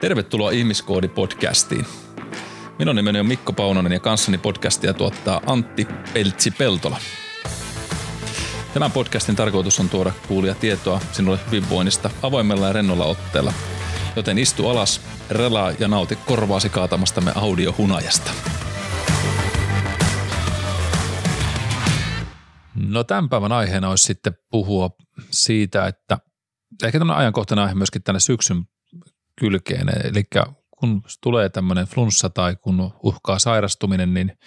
Tervetuloa Ihmiskoodi-podcastiin. Minun nimeni on Mikko Paunonen ja kanssani podcastia tuottaa Antti Peltsi-Peltola. Tämän podcastin tarkoitus on tuoda kuulia tietoa sinulle hyvinvoinnista avoimella ja rennolla otteella. Joten istu alas, relaa ja nauti korvaasi kaatamastamme audiohunajasta. No tämän päivän aiheena olisi sitten puhua siitä, että ehkä tämmöinen ajankohtainen aihe myöskin tänne syksyn kylkeen, eli kun tulee tämmöinen flunssa tai kun uhkaa sairastuminen, niin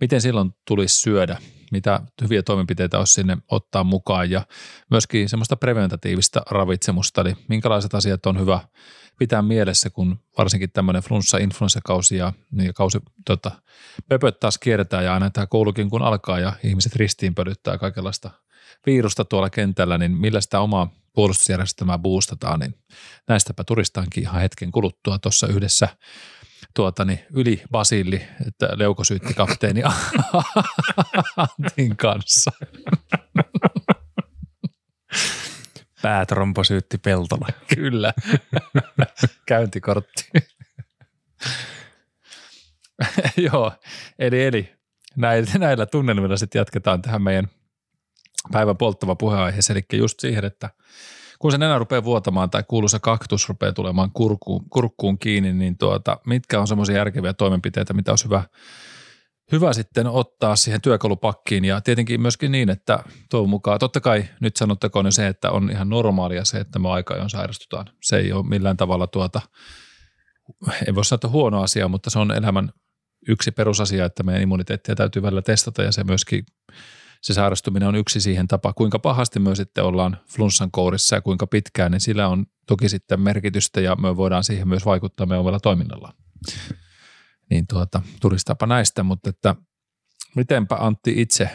miten silloin tulisi syödä, mitä hyviä toimenpiteitä olisi sinne ottaa mukaan? Ja myöskin semmoista preventatiivista ravitsemusta, eli minkälaiset asiat on hyvä pitää mielessä, kun varsinkin tämmöinen flunssa-influenssakausi ja, niin kausi, tota, pöpöt taas kierretään ja aina tämä koulukin kun alkaa ja ihmiset ristiinpölyttää kaikenlaista virusta tuolla kentällä, niin millä sitä omaa puolustusjärjestelmää boostataan, niin näistäpä turistaankin ihan hetken kuluttua tuossa yhdessä tuotani yli Basilli, että leukosyyttikapteeni Antin kanssa. Päätrombosyytti Peltola. Kyllä. Käyntikortti. Joo, eli, eli näillä, näillä tunnelmilla sitten jatketaan tähän meidän päivän polttava puheenaiheeseen, eli just siihen, että kun se nenä rupeaa vuotamaan tai kuuluisa kaktus rupeaa tulemaan kurkuun, kurkkuun kiinni, niin tuota, mitkä on semmoisia järkeviä toimenpiteitä, mitä olisi hyvä, hyvä sitten ottaa siihen työkalupakkiin ja tietenkin myöskin niin, että toivon mukaan, totta kai nyt sanottakoon se, että on ihan normaalia se, että me aika ajoin sairastutaan. Se ei ole millään tavalla tuota, ei voi sanoa, että huono asia, mutta se on elämän yksi perusasia, että meidän immuniteettia täytyy välillä testata ja se myöskin se sairastuminen on yksi siihen tapa. Kuinka pahasti me sitten ollaan flunssan kourissa ja kuinka pitkään, niin sillä on toki sitten merkitystä ja me voidaan siihen myös vaikuttaa meidän omalla toiminnalla. Niin tuota, turistapa näistä, mutta että mitenpä Antti itse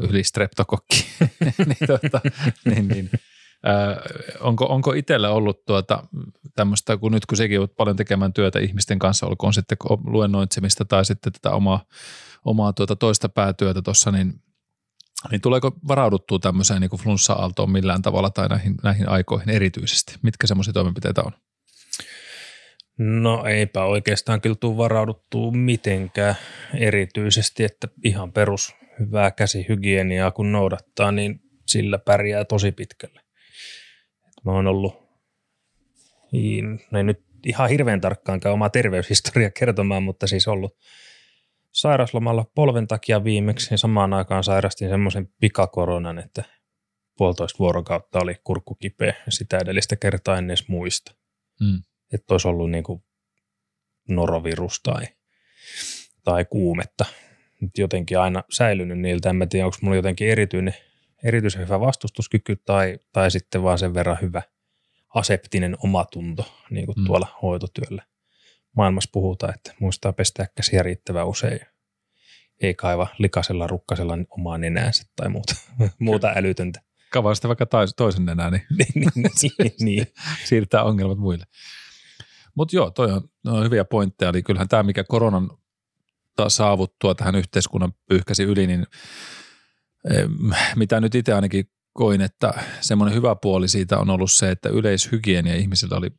yli streptokokki, niin, tuota, niin, niin Äh, onko, onko itsellä ollut tuota, tämmöistä, kun nyt kun sekin on paljon tekemään työtä ihmisten kanssa, olkoon sitten luennoitsemista tai sitten tätä omaa, omaa tuota toista päätyötä tuossa, niin niin tuleeko varauduttua tämmöiseen niin flunssa-aaltoon millään tavalla tai näihin, näihin aikoihin erityisesti? Mitkä semmoisia toimenpiteitä on? No eipä oikeastaan kyllä tule varauduttua mitenkään erityisesti, että ihan perus hyvää käsihygieniaa kun noudattaa, niin sillä pärjää tosi pitkälle. Mä oon ollut, no ei nyt ihan hirveän tarkkaankaan oma terveyshistoria kertomaan, mutta siis ollut sairaslomalla polven takia viimeksi ja samaan aikaan sairastin semmoisen pikakoronan, että puolitoista vuorokautta oli kurkku kipeä ja sitä edellistä kertaa en edes muista. Mm. Että olisi ollut niin kuin norovirus tai, tai kuumetta. Nyt jotenkin aina säilynyt niiltä. En tiedä, onko mulla jotenkin erityinen, erityisen hyvä vastustuskyky tai, tai sitten vaan sen verran hyvä aseptinen omatunto niin kuin mm. tuolla hoitotyöllä maailmassa puhutaan, että muistaa pestä käsiä riittävän usein. Ei kaiva likasella rukkasella omaa nenäänsä tai muuta, muuta älytöntä. Kavaa sitten vaikka toisen nenää, niin, niin, niin, niin. siirtää ongelmat muille. Mutta joo, toi on, on hyviä pointteja. Eli kyllähän tämä, mikä koronan saavuttua tähän yhteiskunnan pyyhkäsi yli, niin mitä nyt itse ainakin koin, että semmoinen hyvä puoli siitä on ollut se, että yleishygienia ihmisillä oli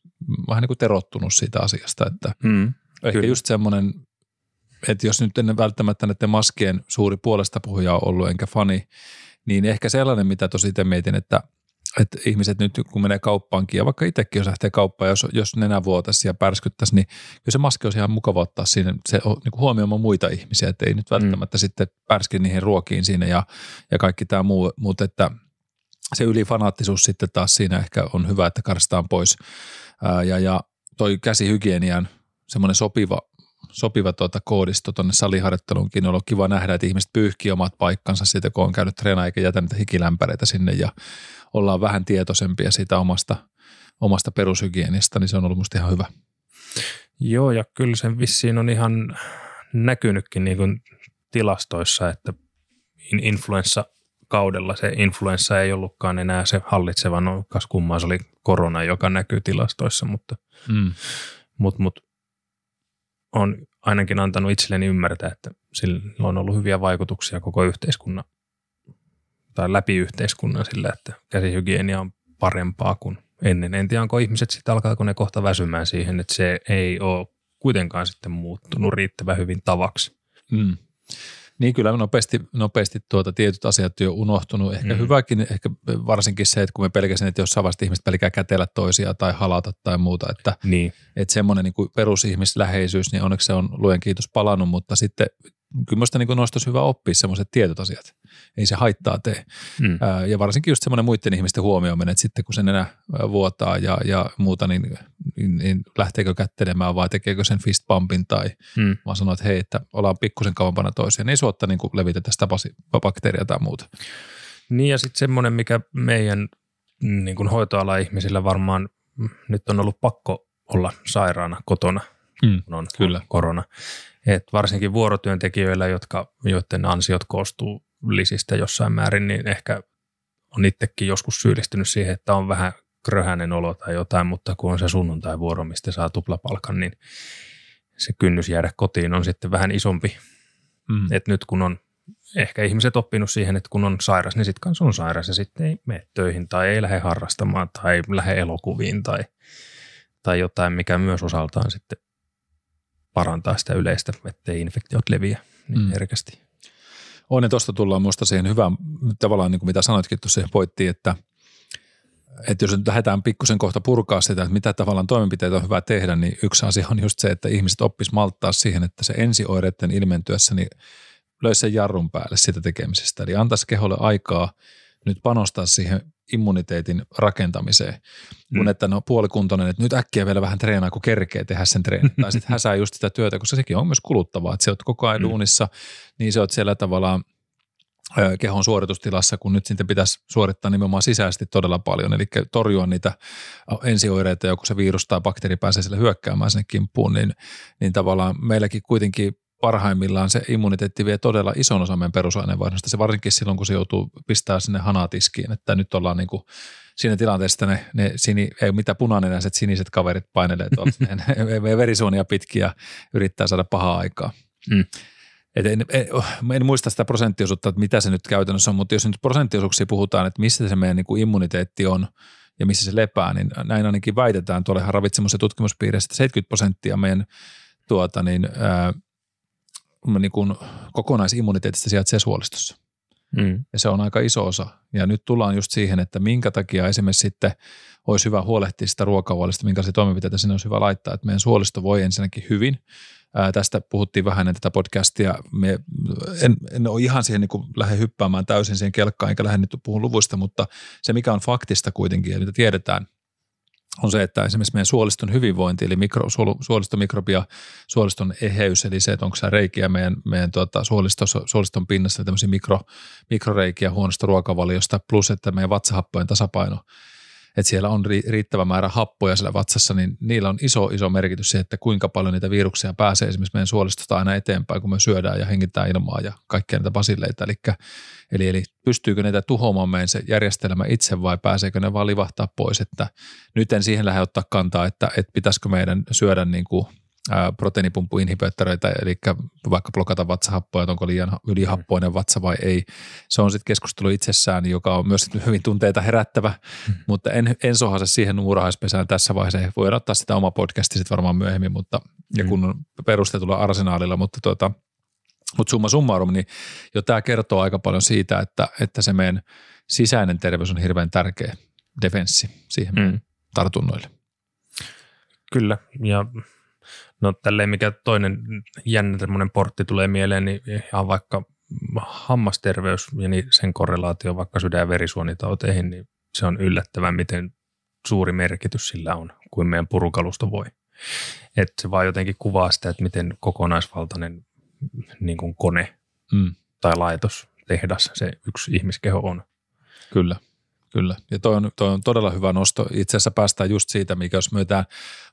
vähän niin kuin terottunut siitä asiasta, että mm, ehkä kyllä. just semmoinen, että jos nyt ennen välttämättä näiden maskien suuri puolesta puhuja on ollut enkä fani, niin ehkä sellainen, mitä tosi itse mietin, että, että ihmiset nyt kun menee kauppaankin ja vaikka itsekin jos lähtee kauppaan, jos, jos nenä vuotaisi ja pärskyttäisi, niin kyllä se maski olisi ihan mukava ottaa siinä, se on niin huomioimaan muita ihmisiä, että ei nyt välttämättä mm. sitten pärski niihin ruokiin siinä ja, ja kaikki tämä muu, mutta että – se ylifanaattisuus sitten taas siinä ehkä on hyvä, että karstaan pois. Ää, ja, ja toi käsihygienian semmoinen sopiva, sopiva tuota koodisto tuonne saliharjoitteluunkin on ollut kiva nähdä, että ihmiset pyyhkii omat paikkansa siitä, kun on käynyt treenaa eikä jätä niitä hikilämpäreitä sinne ja ollaan vähän tietoisempia siitä omasta, omasta perushygienistä, niin se on ollut musta ihan hyvä. Joo, ja kyllä sen vissiin on ihan näkynytkin niin kuin tilastoissa, että influenssa kaudella se influenssa ei ollutkaan enää se hallitseva, no kas kummaa se oli korona, joka näkyy tilastoissa, mutta mm. mut, mut, on ainakin antanut itselleni ymmärtää, että sillä on ollut hyviä vaikutuksia koko yhteiskunnan tai läpi yhteiskunnan sillä, että käsihygienia on parempaa kuin ennen. En tiedä, onko ihmiset sitten alkaako ne kohta väsymään siihen, että se ei ole kuitenkaan sitten muuttunut riittävän hyvin tavaksi. Mm. Niin kyllä nopeasti, nopeasti tuota tietyt asiat jo unohtunut. Ehkä mm. hyväkin, ehkä varsinkin se, että kun me pelkäsin, että jossain vaiheessa ihmiset pelkää kätellä toisia tai halata tai muuta, että, niin. että semmoinen niin kuin perusihmisläheisyys, niin onneksi se on luen kiitos palannut, mutta sitten kyllä minusta niin olisi hyvä oppia semmoiset tietyt asiat. Ei se haittaa tee. Mm. ja varsinkin just semmoinen muiden ihmisten huomioiminen, että sitten kun sen enää vuotaa ja, ja muuta, niin, niin, niin lähteekö kättelemään vai tekeekö sen fist pumpin tai mm. vaan sanoo, että hei, että ollaan pikkusen kauempana toisia. Niin ei suotta niin levitetä sitä bakteeria tai muuta. Niin ja sitten semmoinen, mikä meidän niin kuin hoitoala ihmisillä varmaan nyt on ollut pakko olla sairaana kotona, mm, kun on kyllä. korona. Et varsinkin vuorotyöntekijöillä, jotka, joiden ansiot koostuu lisistä jossain määrin, niin ehkä on itsekin joskus syyllistynyt siihen, että on vähän kröhäinen olo tai jotain, mutta kun on se sunnuntai-vuoro, mistä saa tuplapalkan, niin se kynnys jäädä kotiin on sitten vähän isompi. Mm. Et nyt kun on ehkä ihmiset oppinut siihen, että kun on sairas, niin sitten kanssa on sairas ja sitten ei mene töihin tai ei lähde harrastamaan tai lähde elokuviin tai, tai jotain, mikä myös osaltaan sitten parantaa sitä yleistä, ettei infektiot leviä niin mm. herkästi. On ja tuosta tullaan minusta siihen hyvään, tavallaan niin kuin mitä sanoitkin tuossa pointtiin, että, että jos nyt lähdetään pikkusen kohta purkaa sitä, että mitä tavallaan toimenpiteitä on hyvä tehdä, niin yksi asia on just se, että ihmiset oppis malttaa siihen, että se ensioireiden ilmentyessä niin löysi sen jarrun päälle sitä tekemisestä. Eli antaisi keholle aikaa nyt panostaa siihen immuniteetin rakentamiseen, mm. kun että no puolikuntoinen, että nyt äkkiä vielä vähän treenaa, kun kerkee tehdä sen treenin. tai sitten häsää just sitä työtä, koska sekin on myös kuluttavaa, että sä oot koko ajan mm. duunissa, niin se oot siellä tavallaan kehon suoritustilassa, kun nyt sitten pitäisi suorittaa nimenomaan sisäisesti todella paljon, eli torjua niitä ensioireita, joku se virus tai bakteeri pääsee sille hyökkäämään sinne kimppuun, niin, niin tavallaan meilläkin kuitenkin parhaimmillaan se immuniteetti vie todella ison osan meidän perusaineenvaihdosta. Se varsinkin silloin, kun se joutuu pistää sinne hanatiskiin, että nyt ollaan niin kuin siinä tilanteessa ne, ne sini, ei mitä punanenäiset siniset kaverit painelee tuolta, ne, verisuonia pitkiä ja yrittää saada pahaa aikaa. Mm. Et en, en, en, muista sitä prosenttiosuutta, että mitä se nyt käytännössä on, mutta jos nyt prosenttiosuuksia puhutaan, että missä se meidän niin kuin immuniteetti on ja missä se lepää, niin näin ainakin väitetään tuolla ravitsemus- ja tutkimuspiirissä, että 70 prosenttia meidän tuota, niin, ää, niin kuin kokonaisimmuniteetista sijaitsee suolistossa. Mm. Ja se on aika iso osa. Ja nyt tullaan just siihen, että minkä takia esimerkiksi sitten olisi hyvä huolehtia sitä ruokahuolista, minkälaisia toimenpiteitä sinne olisi hyvä laittaa, että meidän suolisto voi ensinnäkin hyvin. Ää, tästä puhuttiin vähän ennen tätä podcastia. Me, en, en ole ihan siihen niin lähde hyppäämään täysin siihen kelkkaan, enkä lähde nyt puhun luvuista, mutta se mikä on faktista kuitenkin ja mitä tiedetään, on se, että esimerkiksi meidän suoliston hyvinvointi, eli mikro, suoliston mikrobia, suoliston eheys, eli se, että onko se reikiä meidän, meidän tuota, suolistossa, suoliston pinnassa, tämmöisiä mikro, mikroreikiä huonosta ruokavaliosta, plus että meidän vatsahappojen tasapaino että siellä on riittävä määrä happoja siellä vatsassa, niin niillä on iso, iso merkitys se, että kuinka paljon niitä viruksia pääsee esimerkiksi meidän suolistosta aina eteenpäin, kun me syödään ja hengitään ilmaa ja kaikkia niitä basilleita. Eli, eli, eli pystyykö niitä tuhoamaan meidän se järjestelmä itse vai pääseekö ne vaan livahtaa pois, että nyt en siihen lähde ottaa kantaa, että, että pitäisikö meidän syödä niin kuin proteiinipumppuinhibiottoreita, eli vaikka blokata vatsahappoja, että onko liian ylihappoinen vatsa vai ei. Se on sitten keskustelu itsessään, joka on myös hyvin tunteita herättävä, hmm. mutta en, en sohase siihen muurahaispesään tässä vaiheessa. Voidaan ottaa sitä oma podcasti sitten varmaan myöhemmin, mutta, ja hmm. kun on perustetulla arsenaalilla, mutta tuota, mutta summa summarum, niin jo tämä kertoo aika paljon siitä, että, että se meidän sisäinen terveys on hirveän tärkeä defenssi siihen mm. tartunnoille. Kyllä, ja No tälleen mikä toinen jännä portti tulee mieleen, niin ihan vaikka hammasterveys ja sen korrelaatio vaikka sydän- ja verisuonitauteihin, niin se on yllättävän, miten suuri merkitys sillä on, kuin meidän purukalusto voi. Et se vaan jotenkin kuvaa sitä, että miten kokonaisvaltainen niin kuin kone mm. tai laitos, tehdas se yksi ihmiskeho on. Kyllä. Kyllä, ja toi on, toi on todella hyvä nosto. Itse asiassa päästään just siitä, mikä jos myötään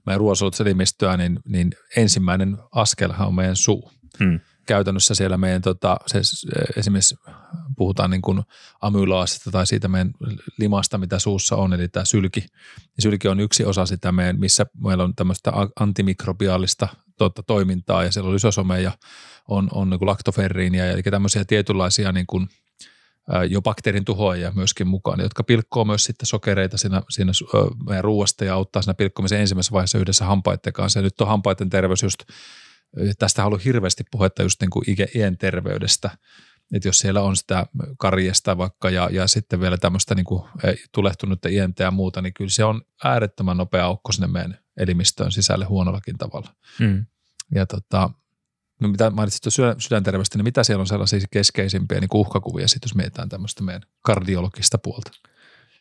meidän ruoansulut selimistöä, niin, niin ensimmäinen askelhan on meidän suu. Hmm. Käytännössä siellä meidän, tota, se, esimerkiksi puhutaan niin kuin amylaasista tai siitä meidän limasta, mitä suussa on, eli tämä sylki. Sylki on yksi osa sitä meidän, missä meillä on tämmöistä antimikrobiaalista tota, toimintaa ja siellä on lysosomea ja on, on niin kuin laktoferriinia, eli tämmöisiä tietynlaisia niin kuin – jo bakteerin tuhoajia myöskin mukaan, jotka pilkkoo myös sitten sokereita siinä, siinä meidän ruoasta ja auttaa siinä pilkkomisen ensimmäisessä vaiheessa yhdessä hampaiden kanssa. Ja nyt on hampaiden terveys just, tästä on ollut hirveästi puhetta just niin kuin iän terveydestä, että jos siellä on sitä karjesta vaikka ja, ja sitten vielä tämmöistä niin kuin tulehtunutta iäntä ja muuta, niin kyllä se on äärettömän nopea aukko sinne meidän elimistöön sisälle huonollakin tavalla. Mm. Ja tota, no mitä mainitsit sydän, sydänterveystä, niin mitä siellä on sellaisia keskeisimpiä niin uhkakuvia, sit jos mietitään tämmöistä meidän kardiologista puolta?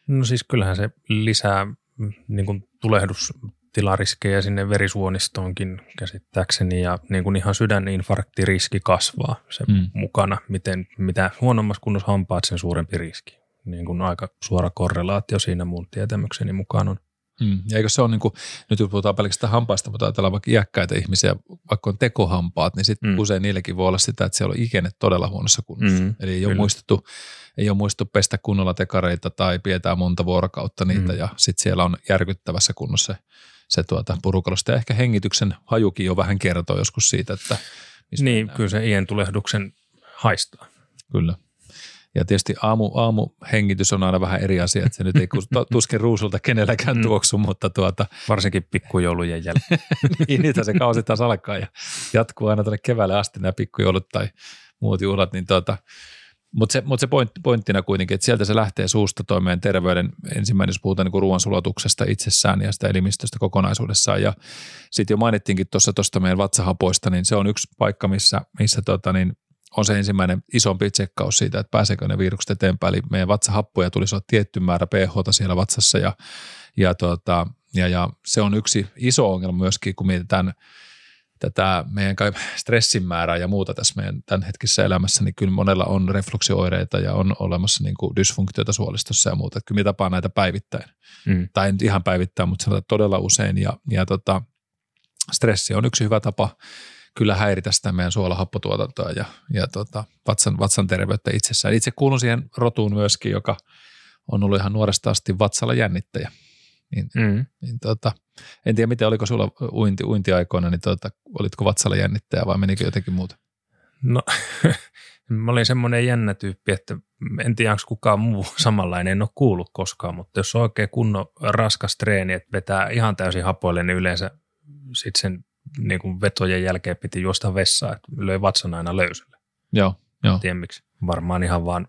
No siis kyllähän se lisää mm, niin kuin tulehdustilariskejä sinne verisuonistoonkin käsittääkseni ja niin kuin ihan sydäninfarktiriski kasvaa se mm. mukana. Miten, mitä huonommassa kunnossa hampaat, sen suurempi riski. Niin kuin aika suora korrelaatio siinä mun tietämykseni mukaan on. Mm. Ja eikö se ole niin kuin, nyt kun puhutaan pelkästään hampaista, mutta ajatellaan vaikka iäkkäitä ihmisiä, vaikka on tekohampaat, niin sitten mm. usein niillekin voi olla sitä, että siellä on ikene todella huonossa kunnossa. Mm. Eli ei ole, muistettu, ei ole muistettu pestä kunnolla tekareita tai pidetään monta vuorokautta niitä mm. ja sitten siellä on järkyttävässä kunnossa se, se tuota purukalosta. Ja ehkä hengityksen hajukin jo vähän kertoo joskus siitä, että Niin, mennään. kyllä se iän tulehduksen haistaa. Kyllä. Ja tietysti aamu, aamuhengitys on aina vähän eri asia, että se nyt ei tuskin ruusulta kenelläkään mm. tuoksu, mutta tuota. Varsinkin pikkujoulujen jälkeen. niin, niitä se kausi taas alkaa ja jatkuu aina tuonne keväälle asti nämä pikkujoulut tai muut juhlat, niin tuota, mutta se, mut se point, pointtina kuitenkin, että sieltä se lähtee suusta toimeen terveyden ensimmäinen, jos puhutaan niin ruoansulatuksesta itsessään ja sitä elimistöstä kokonaisuudessaan. Ja sitten jo mainittiinkin tuossa tuosta meidän vatsahapoista, niin se on yksi paikka, missä, missä tota, niin on se ensimmäinen isompi tsekkaus siitä, että pääseekö ne virukset eteenpäin. Eli meidän vatsahappoja tulisi olla tietty määrä pH siellä vatsassa ja, ja, tuota, ja, ja se on yksi iso ongelma myöskin, kun mietitään tätä meidän stressin määrää ja muuta tässä meidän tämänhetkisessä elämässä, niin kyllä monella on refluksioireita ja on olemassa niin kuin dysfunktioita suolistossa ja muuta. Että kyllä me tapaa näitä päivittäin. Mm. Tai en ihan päivittäin, mutta sanotaan todella usein. Ja, ja tota, stressi on yksi hyvä tapa kyllä häiritä sitä meidän suolahappotuotantoa ja, ja tota, vatsan, vatsan terveyttä itsessään. Itse kuulun siihen rotuun myöskin, joka on ollut ihan nuoresta asti vatsalla jännittäjä. Niin, mm. niin tota, en tiedä, miten oliko sulla uinti, uintiaikoina, niin tota, olitko vatsalla jännittäjä vai menikö jotenkin muuta? No, mä olin semmoinen jännä tyyppi, että en tiedä, onko kukaan muu samanlainen, en ole kuullut koskaan, mutta jos on oikein kunnon raskas treeni, että vetää ihan täysin hapoille, niin yleensä sitten sen niin kuin vetojen jälkeen piti juosta vessaan, että löi vatsan aina löysälle. Joo, joo. Tiedän miksi. Varmaan ihan vaan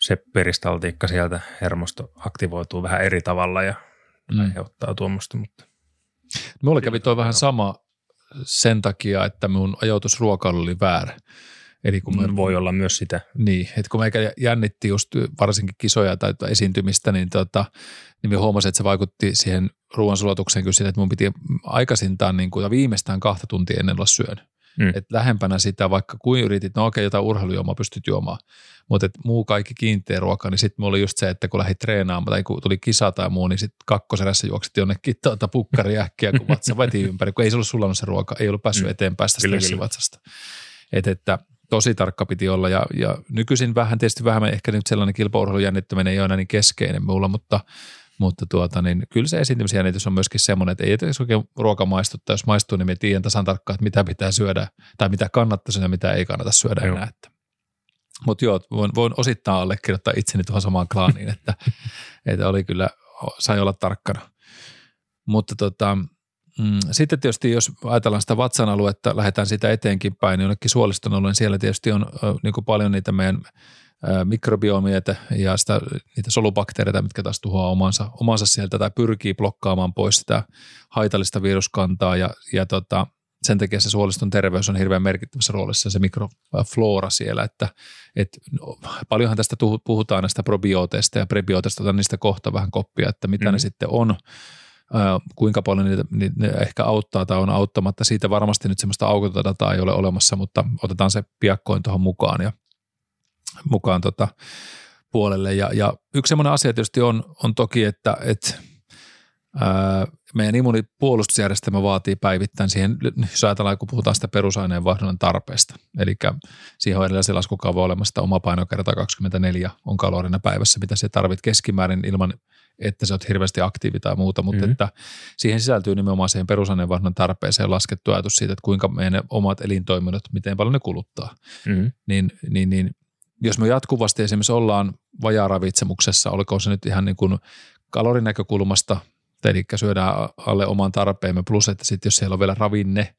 se peristaltiikka sieltä hermosto aktivoituu vähän eri tavalla ja mm. aiheuttaa tuommoista, mutta. Mulla kävi toi vähän sama sen takia, että mun ajoitus ruokailu oli väärä. Eli kun me, voi olla myös sitä. Niin, että kun meikä jännitti just varsinkin kisoja tai esiintymistä, niin, tota, niin me huomasin, että se vaikutti siihen ruoansulatukseen kyllä sillä, että mun piti aikaisintaan niin kuin, ja viimeistään kahta tuntia ennen olla syön. Mm. Et lähempänä sitä, vaikka kuin yritit, no okei, jotain urheilujuomaa pystyt juomaan, mutta muu kaikki kiinteä ruoka, niin sitten mulla oli just se, että kun lähdit treenaamaan tai kun tuli kisa tai muu, niin sitten kakkoserässä juoksit jonnekin tuota pukkari äkkiä, kun vatsa veti ympäri, kun ei se ollut sulanut se ruoka, ei ollut päässyt mm. eteenpäin sitä stressivatsasta. Et, että tosi tarkka piti olla ja, ja nykyisin vähän tietysti vähän ehkä nyt sellainen kilpaurheilun jännittäminen ei ole enää niin keskeinen mulla, mutta mutta tuota, niin kyllä se esiintymisjännitys on myöskin semmoinen, että ei edes oikein ruoka maistuttaa. Jos maistuu, niin me tiedän tasan tarkkaan, että mitä pitää syödä tai mitä kannattaa syödä ja mitä ei kannata syödä joo. enää. Että. Mutta joo, voin, voin osittain allekirjoittaa itseni tuohon samaan klaaniin, että, että oli kyllä, sai olla tarkkana. Mutta tota, mm, sitten tietysti, jos ajatellaan sitä vatsan aluetta, lähdetään sitä eteenkin päin, niin jonnekin suoliston alueen, niin siellä tietysti on niin kuin paljon niitä meidän mikrobiomia ja sitä, niitä solubakteereita, mitkä taas tuhoaa omansa, omansa sieltä tai pyrkii blokkaamaan pois sitä haitallista viruskantaa ja, ja tota, sen takia se suoliston terveys on hirveän merkittävässä roolissa se mikroflora siellä, että et, no, paljonhan tästä puhutaan näistä probiooteista ja prebiooteista, otan niistä kohta vähän koppia, että mitä mm. ne sitten on, kuinka paljon niitä, niitä ne ehkä auttaa tai on auttamatta. Siitä varmasti nyt semmoista aukotonta dataa ei ole olemassa, mutta otetaan se piakkoin tuohon mukaan ja mukaan tota puolelle. Ja, ja yksi semmoinen asia tietysti on, on toki, että, että ää, meidän immunipuolustusjärjestelmä vaatii päivittäin siihen, jos ajatellaan, kun puhutaan sitä perusaineenvaihdunnan tarpeesta. Eli siihen on erilaisia laskukaava olemassa, oma paino kertaa 24 on kalorina päivässä, mitä se tarvit keskimäärin ilman, että sä oot hirveästi aktiivi tai muuta, mutta mm-hmm. että siihen sisältyy nimenomaan siihen perusaineenvaihdunnan tarpeeseen laskettu ajatus siitä, että kuinka meidän omat elintoiminnot, miten paljon ne kuluttaa. Mm-hmm. Niin, niin, niin jos me jatkuvasti esimerkiksi ollaan vajaaravitsemuksessa, oliko se nyt ihan niin kuin kalorinäkökulmasta, eli syödään alle oman tarpeemme, plus että sitten jos siellä on vielä ravinne,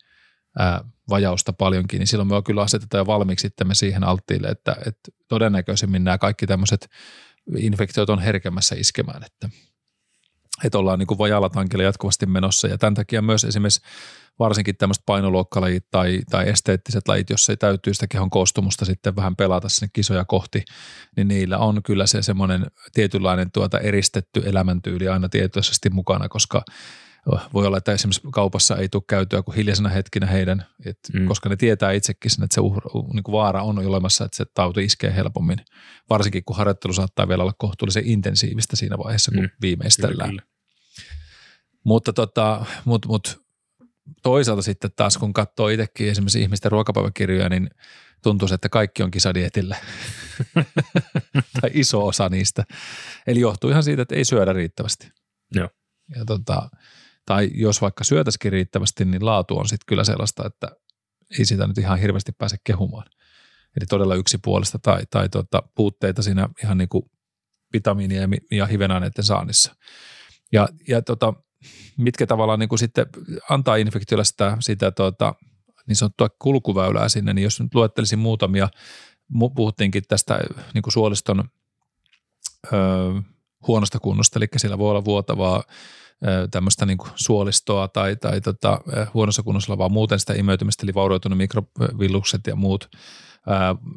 ää, vajausta paljonkin, niin silloin me kyllä asetetaan jo valmiiksi me siihen alttiille, että, että todennäköisemmin nämä kaikki tämmöiset infektiot on herkemmässä iskemään, että, että ollaan niin kuin vajalla tankilla jatkuvasti menossa. Ja tämän takia myös esimerkiksi varsinkin tämmöiset painoluokkalajit tai, tai esteettiset lajit, jos ei täytyy sitä kehon koostumusta sitten vähän pelata sinne kisoja kohti, niin niillä on kyllä se semmoinen tietynlainen tuota eristetty elämäntyyli aina tietoisesti mukana, koska voi olla, että esimerkiksi kaupassa ei tule käytyä kuin hiljaisena hetkinä heidän, et, mm. koska ne tietää itsekin sen, että se uhra, niin kuin vaara on olemassa, että se tauti iskee helpommin, varsinkin kun harjoittelu saattaa vielä olla kohtuullisen intensiivistä siinä vaiheessa, kun mm. viimeistellään. Kyllä, kyllä. Mutta tota, mut, mut, toisaalta sitten taas, kun katsoo itsekin esimerkiksi ihmisten ruokapäiväkirjoja, niin tuntuu, että kaikki on kisadietillä. tai iso osa niistä. Eli johtuu ihan siitä, että ei syödä riittävästi. Joo. Ja tota, tai jos vaikka syötäisikin riittävästi, niin laatu on sitten kyllä sellaista, että ei sitä nyt ihan hirveästi pääse kehumaan. Eli todella yksipuolista tai, tai tota, puutteita siinä ihan niin kuin vitamiinia ja hivenaineiden saannissa. Ja, ja tota, mitkä tavallaan niin kuin sitten antaa infektiolle sitä, sitä tota, niin sanottua kulkuväylää sinne, niin jos nyt luettelisin muutamia, puhuttiinkin tästä niin kuin suoliston ö, huonosta kunnosta, eli siellä voi olla vuotavaa tämmöistä niin kuin suolistoa tai, tai tota, huonossa kunnossa olevaa muuten sitä imeytymistä, eli vaurioitunut mikrovillukset ja muut.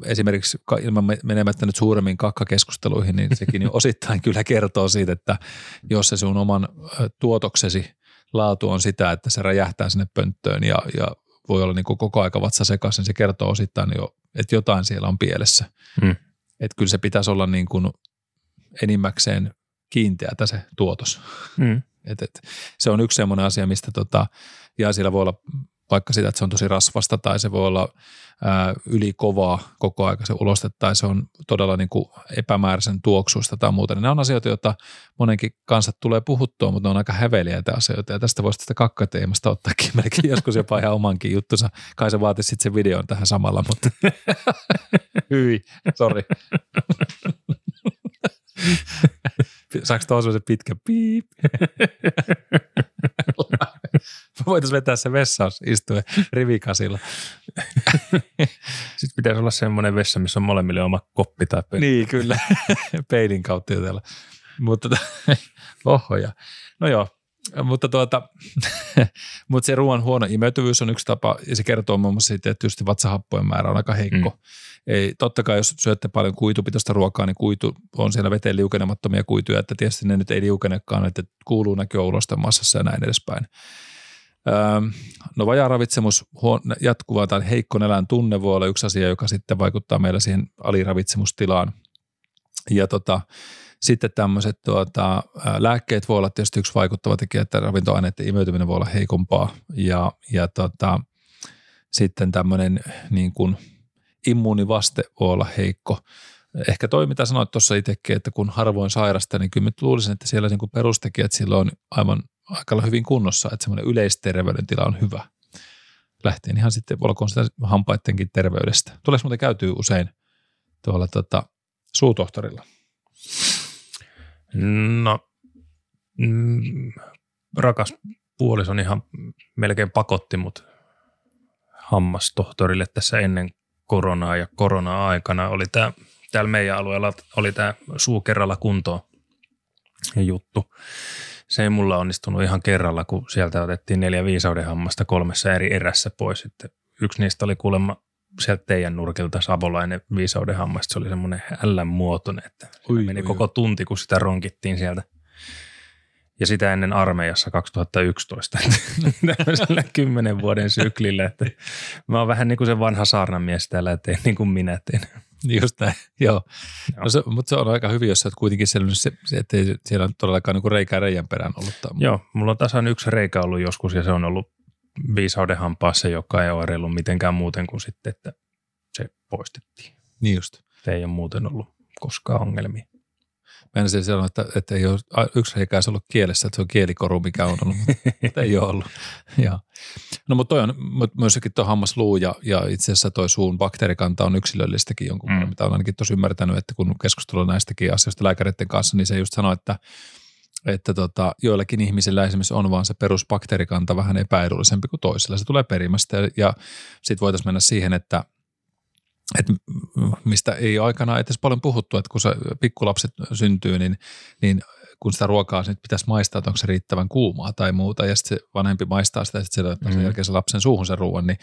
Esimerkiksi ilman menemättä nyt suuremmin kakkakeskusteluihin, niin sekin jo osittain kyllä kertoo siitä, että jos se sun oman tuotoksesi laatu on sitä, että se räjähtää sinne pönttöön ja, ja voi olla niin kuin koko aika vatsa sekaisin, niin se kertoo osittain jo, että jotain siellä on pielessä. Hmm. Että kyllä se pitäisi olla niin kuin enimmäkseen kiinteätä se tuotos. Hmm. Et, et, se on yksi semmoinen asia, mistä tota, ja siellä voi olla vaikka sitä, että se on tosi rasvasta tai se voi olla ää, yli kovaa koko aika se uloste tai se on todella niin kuin epämääräisen tuoksuista tai muuta. Niin ne on asioita, joita monenkin kansat tulee puhuttua, mutta ne on aika häveliäitä asioita ja tästä voisi tästä kakkateemasta ottaakin melkein joskus jopa ihan omankin juttunsa. Kai se vaatisi sitten se videon tähän samalla, mutta hyi, sori. Saanko tuossa se pitkä piip? Voitaisiin vetää se vessaus istuen rivikasilla. Sitten pitäisi olla semmoinen vessa, missä on molemmille oma koppi tai peili. Niin, kyllä. Peilin kautta jutella. Mutta ohoja. No joo, mutta, tuota, mutta se ruoan huono imeytyvyys on yksi tapa, ja se kertoo muun muassa siitä, että tietysti vatsahappojen määrä on aika heikko. Mm. Ei, totta kai jos syötte paljon kuitupitoista ruokaa, niin kuitu on siellä veteen liukenemattomia kuituja, että tietysti ne nyt ei liukenekaan, että kuuluu näkyä ulosten massassa ja näin edespäin. Öö, no vajaaravitsemus, jatkuva tai heikko nelän tunne voi olla yksi asia, joka sitten vaikuttaa meillä siihen aliravitsemustilaan. Ja tota, sitten tämmöiset tuota, lääkkeet voi olla tietysti yksi vaikuttava tekijä, että ravintoaineiden imeytyminen voi olla heikompaa ja, ja tota, sitten tämmöinen niin kuin immuunivaste voi olla heikko. Ehkä toi, mitä sanoit tuossa itsekin, että kun harvoin sairasta, niin kyllä luulisin, että siellä niin kuin perustekijät silloin on aivan aika hyvin kunnossa, että semmoinen yleisterveydentila on hyvä. Lähtien ihan sitten, olkoon sitä hampaittenkin terveydestä. Tuleeko muuten käytyy usein tuolla tota, suutohtorilla? No, mm, rakas puoliso ihan melkein pakotti mut hammastohtorille tässä ennen koronaa ja korona-aikana oli tämä, täällä meidän alueella oli tämä suu kerralla kuntoon juttu. Se ei mulla onnistunut ihan kerralla, kun sieltä otettiin neljä viisauden hammasta kolmessa eri erässä pois. Sitten yksi niistä oli kuulemma sieltä teidän nurkilta savolainen viisauden hammasta. Se oli semmoinen ällän muotoinen, että ui, meni ui, koko tunti, kun sitä ronkittiin sieltä. Ja sitä ennen armeijassa 2011, tämmöisellä kymmenen vuoden syklillä, että mä oon vähän niin kuin se vanha saarnamies täällä, että niin kuin minä teen. Just näin, joo. joo. No se, mutta se on aika hyvin, jos sä oot kuitenkin selvinnyt, se, että ei siellä on todellakaan niin kuin reikää reijän perään ollut. Joo, mulla on tasan yksi reikä ollut joskus ja se on ollut viisauden hampaassa, joka ei ole mitenkään muuten kuin sitten, että se poistettiin. Niin just. Se ei ole muuten ollut koskaan ongelmia. Mä en sanoa, että, että ei ole yksi reikä ollut kielessä, että se on kielikoru, mikä on ollut, mutta ei ole ollut. ja. No mutta toi on myöskin tuo hammasluu ja, ja itse asiassa toi suun bakteerikanta on yksilöllistäkin jonkun, mm. mitä olen ainakin tosi ymmärtänyt, että kun keskustellaan näistäkin asioista lääkäreiden kanssa, niin se just sanoo, että että tota, joillakin ihmisillä esimerkiksi on vaan se perusbakteerikanta vähän epäedullisempi kuin toisilla. Se tulee perimästä ja, ja sitten voitaisiin mennä siihen, että, että mistä ei aikana edes paljon puhuttu, että kun se pikkulapset syntyy, niin, niin kun sitä ruokaa nyt pitäisi maistaa, että onko se riittävän kuumaa tai muuta, ja sitten se vanhempi maistaa sitä, sitten se mm. sen jälkeen se lapsen suuhun sen ruoan, niin,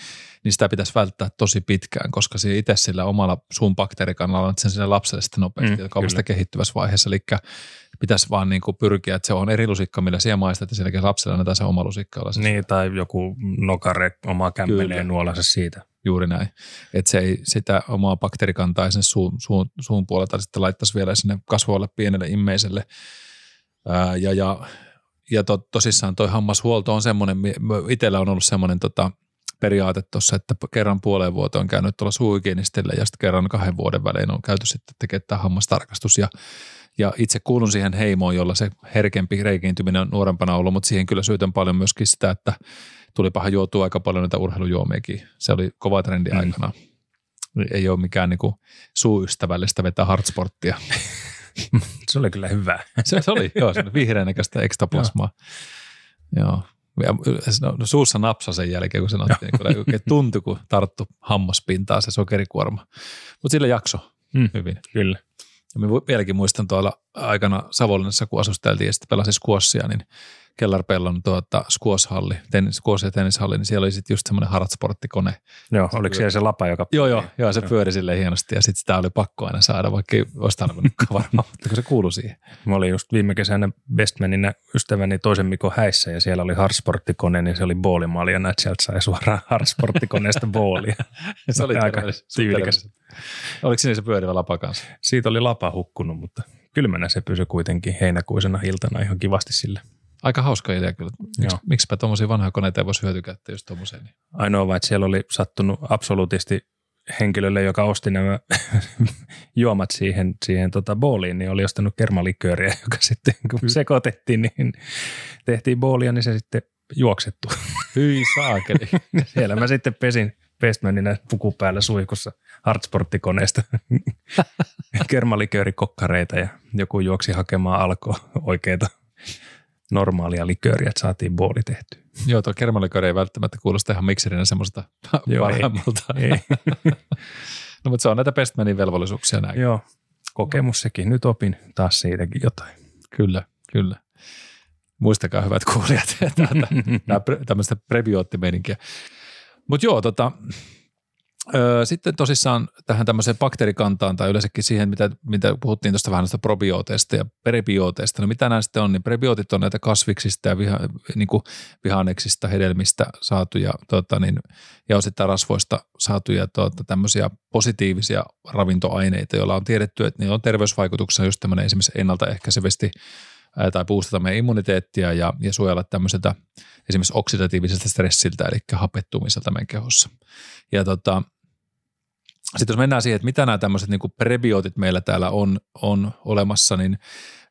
niin sitä pitäisi välttää tosi pitkään, koska se itse sillä omalla suun bakteerikannalla on sen sille lapselle sitten nopeasti, mm, kaupasta kehittyvässä vaiheessa, eli pitäisi vaan niin kuin pyrkiä, että se on eri lusikka, millä siellä maistat, ja sen lapselle annetaan se oma lusikka. Niin, tai joku nokare oma kämmeneen nuolansa siitä. Juuri näin. Että se ei sitä omaa bakteerikantaa sen suun, suun, suun puolelta sitten laittaisi vielä sinne kasvoille pienelle immeiselle. Ää, ja, ja, ja to, tosissaan toi hammashuolto on semmoinen, itsellä on ollut semmoinen tota, periaate tuossa, että kerran puoleen vuoteen on käynyt tuolla suuhygienistillä ja sitten kerran kahden vuoden välein on käyty sitten tekemään tämä hammastarkastus ja ja itse kuulun siihen heimoon, jolla se herkempi reikiintyminen on nuorempana ollut, mutta siihen kyllä syytän paljon myöskin sitä, että tuli paha juotua aika paljon näitä urheilujuomiakin. Se oli kova trendi mm. aikana. Ei ole mikään niin suuystävällistä vetää hardsporttia. se oli kyllä hyvä. se, se oli, joo, se oli vihreän näköistä ekstaplasmaa. joo. Ja no, no, suussa napsa sen jälkeen, kun se otti, niin tuntui, kun tarttu hammaspintaa se sokerikuorma. Mutta sillä jakso mm, hyvin. Kyllä. Ja mä vieläkin muistan tuolla aikana Savonlinnassa, kun asusteltiin ja sitten pelasin squashia, niin Kellarpellon tuota, squash-halli, tennis, squash- ja tennishalli, niin siellä oli sitten just semmoinen hartsporttikone. Joo, oliko siellä se lapa, joka... Joo, joo, joo se pyöri sille hienosti ja sitten sitä oli pakko aina saada, vaikka ei olisi tarvinnutkaan varmaan, mutta se kuului siihen. Mä olin just viime kesänä Bestmaninä ystäväni toisen Mikon häissä ja siellä oli hartsporttikone, niin se oli boolimaali ja näet sieltä sai suoraan hartsporttikoneesta boolia. se oli aika tyylikäs. Oliko siinä se pyörivä lapa kanssa? Siitä oli lapa hukkunut, mutta kylmänä se pysyi kuitenkin heinäkuisena iltana ihan kivasti sille. Aika hauska idea kyllä. Miks, miksipä tuommoisia vanhoja koneita ei voisi hyötykäyttää just tuommoiseen? Niin. Ainoa vaan, että siellä oli sattunut absoluutisti henkilölle, joka osti nämä juomat siihen, siihen tota booliin, niin oli ostanut kermalikööriä, joka sitten kun sekoitettiin, niin tehtiin boolia, niin se sitten juoksettu. Hyi saakeli. Siellä mä sitten pesin Bestmanina puku päällä suihkussa hardsporttikoneesta kermaliköörikokkareita ja joku juoksi hakemaan alkoa oikeita normaalia likööriä, että saatiin booli tehty. Joo, tuo kermalikööri ei välttämättä kuulosta ihan mikserinä semmoista parhaimmalta. Ei, ei. no, mutta se on näitä Bestmanin velvollisuuksia näin. Joo, kokemus sekin. Nyt opin taas siitäkin jotain. Kyllä, kyllä. Muistakaa hyvät kuulijat, tämmöistä prebioottimeininkiä. Mutta joo, tota, sitten tosissaan tähän tämmöiseen bakteerikantaan tai yleensäkin siihen, mitä, mitä puhuttiin tuosta vähän noista probiooteista ja prebioteista. No mitä nämä sitten on, niin prebiotit on näitä kasviksista ja viha, niin kuin vihanneksista, hedelmistä saatuja tota, niin, ja osittain rasvoista saatuja tota, tämmöisiä positiivisia ravintoaineita, joilla on tiedetty, että niillä on terveysvaikutuksia just tämmöinen esimerkiksi ennaltaehkäisevästi tai boostata meidän immuniteettia ja, ja suojella tämmöiseltä esimerkiksi oksidatiiviselta stressiltä, eli hapettumiselta meidän kehossa. Ja tota, sitten jos mennään siihen, että mitä nämä tämmöiset niin prebiotit meillä täällä on, on olemassa, niin,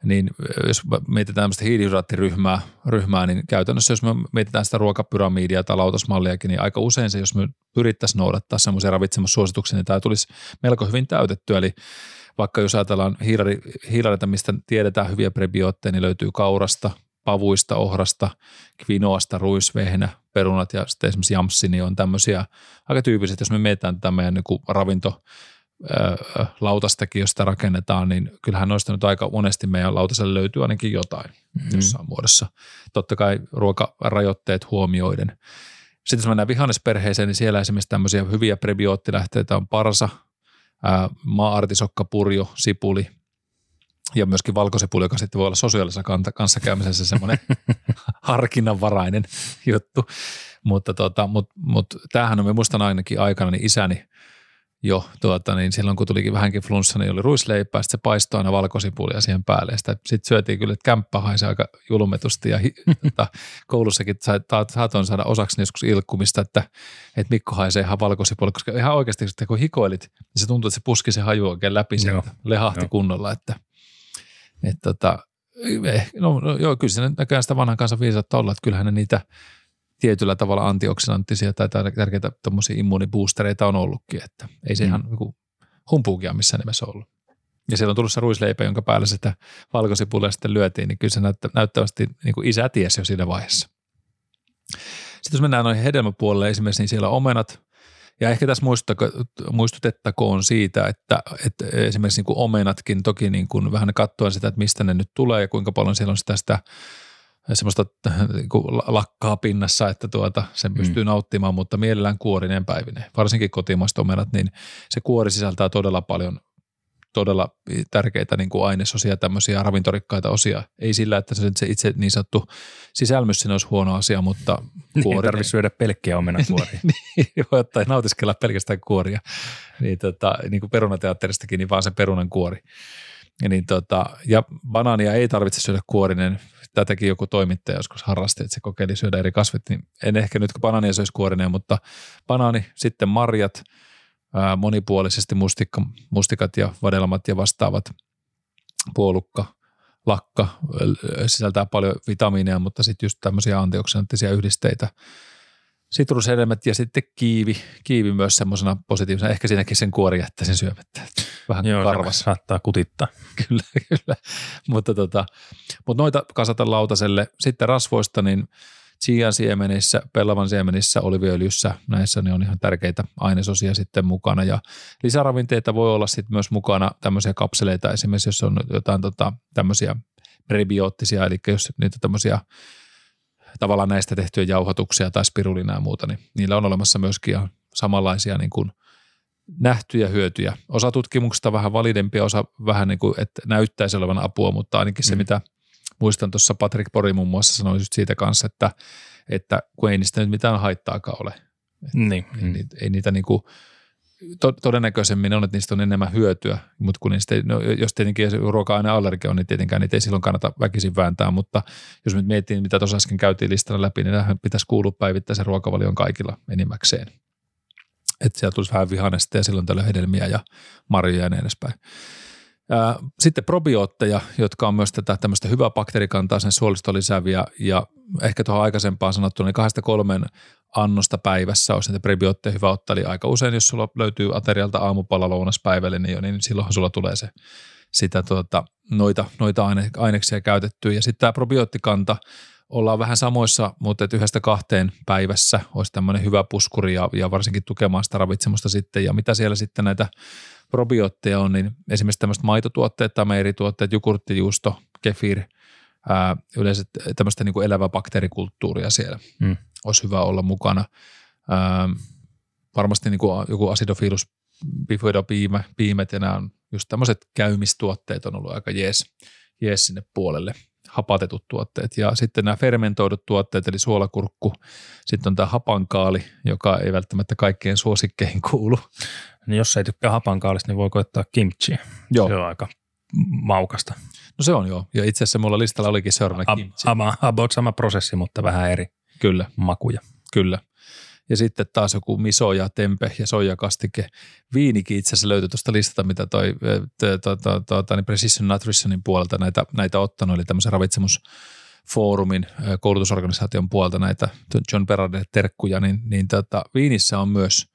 niin jos mietitään tämmöistä hiilihydraattiryhmää, ryhmää, niin käytännössä jos me mietitään sitä ruokapyramidia tai lautasmalliakin, niin aika usein se, jos me pyrittäisiin noudattaa semmoisia ravitsemussuosituksia, niin tämä tulisi melko hyvin täytettyä. Eli vaikka jos ajatellaan hiilareita, mistä tiedetään hyviä prebiootteja, niin löytyy kaurasta, pavuista, ohrasta, kvinoasta, ruisvehnä, perunat ja sitten esimerkiksi jamssi, niin on tämmöisiä aika tyyppiset, jos me mietitään tätä meidän niin ravinto lautastakin, jos sitä rakennetaan, niin kyllähän noista nyt aika monesti meidän lautaselle löytyy ainakin jotain mm-hmm. jossain muodossa. Totta kai ruokarajoitteet huomioiden. Sitten jos mennään vihannesperheeseen, niin siellä esimerkiksi tämmöisiä hyviä prebioottilähteitä on parsa, maa-artisokka, purjo, sipuli, ja myöskin valkosipuli, joka sitten voi olla sosiaalisessa kanssakäymisessä semmoinen harkinnanvarainen juttu. Mutta tota, mut, mut tämähän on, me muistan ainakin aikana, niin isäni jo tuota, niin silloin kun tulikin vähänkin flunssa, niin oli ruisleipää, sitten se paistoi aina valkosipulia siihen päälle. Sitten syötiin kyllä, että kämppä haisi aika julmetusti ja tota, koulussakin saatoin saada osaksi joskus ilkkumista, että, että Mikko haisee ihan valkosipulia, koska ihan oikeasti kun hikoilit, niin se tuntui, että se puski se haju oikein läpi sieltä, lehahti Joo. kunnolla, että – Et tota, eh, no, no, joo, kyllä se näköjään sitä vanhan kanssa viisautta olla, että kyllähän ne niitä tietyllä tavalla antioksidanttisia tai tärkeitä immuunibuustereita on ollutkin, että ei se mm. ihan niin humpuukia missään nimessä ollut. Ja siellä on tullut se ruisleipä, jonka päällä sitä valkosipulia sitten lyötiin, niin kyllä se näyttä, näyttävästi niin kuin isä tiesi jo siinä vaiheessa. Sitten jos mennään noihin hedelmäpuolelle esimerkiksi, niin siellä omenat, ja ehkä tässä muistutettakoon siitä, että, että esimerkiksi niin kuin omenatkin toki niin kuin vähän katsoa sitä, että mistä ne nyt tulee ja kuinka paljon siellä on sitä, sitä semmoista niin kuin lakkaa pinnassa, että tuota, sen mm. pystyy mm. nauttimaan, mutta mielellään kuorinen päivinen. Varsinkin kotimaiset omenat, niin se kuori sisältää todella paljon todella tärkeitä niin kuin ainesosia, tämmöisiä ravintorikkaita osia. Ei sillä, että se itse niin sanottu sisälmys siinä olisi huono asia, mutta kuori. Ei tarvitse syödä pelkkiä omenakuoria. niin, voi ottaa nautiskella pelkästään kuoria. Niin, tota, niin kuin perunateatteristakin, niin vaan se perunan kuori. Ja, niin, tota, ja banaania ei tarvitse syödä kuorinen. Tätäkin joku toimittaja joskus harrasti, että se kokeili syödä eri kasvit, niin en ehkä nyt banaania söisi kuorinen, mutta banaani, sitten marjat – monipuolisesti mustikka, mustikat ja vadelmat ja vastaavat puolukka, lakka sisältää paljon vitamiineja, mutta sitten just tämmöisiä antioksidanttisia yhdisteitä. Sitrushedelmät ja sitten kiivi, kiivi myös semmoisena positiivisena, ehkä siinäkin sen kuori jättää sen syömättä. Vähän Joo, karvas. saattaa kutittaa. kyllä, kyllä. mutta, tota, mutta noita kasata lautaselle. Sitten rasvoista, niin chian siemenissä, pellavan siemenissä, oliviöljyssä, näissä ne on ihan tärkeitä ainesosia sitten mukana ja lisäravinteita voi olla sitten myös mukana tämmöisiä kapseleita esimerkiksi, jos on jotain tota, tämmöisiä prebioottisia, eli jos niitä tämmöisiä tavallaan näistä tehtyjä jauhotuksia tai spirulina ja muuta, niin niillä on olemassa myöskin ihan samanlaisia niin kuin nähtyjä hyötyjä. Osa tutkimuksista vähän validempia, osa vähän niin kuin, että näyttäisi olevan apua, mutta ainakin se, mm. mitä muistan tuossa Patrick Pori muun muassa sanoi just siitä kanssa, että, että kun ei niistä nyt mitään haittaakaan ole. Niin. Ei, ei, ei niitä niinku, to, todennäköisemmin on, että niistä on enemmän hyötyä, mutta kun niistä, no, jos tietenkin ruoka-aineallergia on, niin tietenkään niitä ei silloin kannata väkisin vääntää, mutta jos nyt miettii, mitä tuossa äsken käytiin listalla läpi, niin tähän pitäisi kuulua päivittäisen ruokavalion kaikilla enimmäkseen. Että siellä tulisi vähän vihannesta ja silloin tällöin hedelmiä ja marjoja ja niin edespäin. Sitten probiootteja, jotka on myös tätä tämmöistä hyvää bakteerikantaa, sen suolisto lisääviä ja ehkä tuohon aikaisempaan sanottu, niin kahdesta kolmen annosta päivässä olisi näitä prebiootteja hyvä ottaa. Eli aika usein, jos sulla löytyy aterialta aamupala niin, jo, niin silloinhan sulla tulee se, sitä tuota, noita, noita aine, aineksia käytettyä. Ja sitten tämä probioottikanta, ollaan vähän samoissa, mutta että yhdestä kahteen päivässä olisi tämmöinen hyvä puskuri ja, ja varsinkin tukemaan sitä ravitsemusta sitten. Ja mitä siellä sitten näitä probiootteja on, niin esimerkiksi tämmöiset maitotuotteet tai meirituotteet, jukurttijuusto, kefir, ää, yleensä tämmöistä niin kuin elävää bakteerikulttuuria siellä mm. olisi hyvä olla mukana. Ää, varmasti niin kuin joku acidophilus bifoidopiimet ja nämä on just tämmöiset käymistuotteet on ollut aika jees, jees sinne puolelle hapatetut tuotteet. Ja sitten nämä fermentoidut tuotteet, eli suolakurkku. Sitten on tämä hapankaali, joka ei välttämättä kaikkien suosikkeihin kuulu. Niin jos ei tykkää hapankaalista, niin voi koittaa kimchi. Joo. Se on aika maukasta. No se on joo. Ja itse asiassa mulla listalla olikin seuraavana kimchi. Sama, about sama prosessi, mutta vähän eri Kyllä. makuja. Kyllä. Ja sitten taas joku miso ja tempe ja soijakastike. Viinikin itse asiassa löytyi tuosta listalta, mitä toi tuota, niin Precision Nutritionin puolelta näitä, näitä ottanut, eli tämmöisen ravitsemusfoorumin koulutusorganisaation puolelta näitä John Berardet terkkuja, niin, niin tota, viinissä on myös –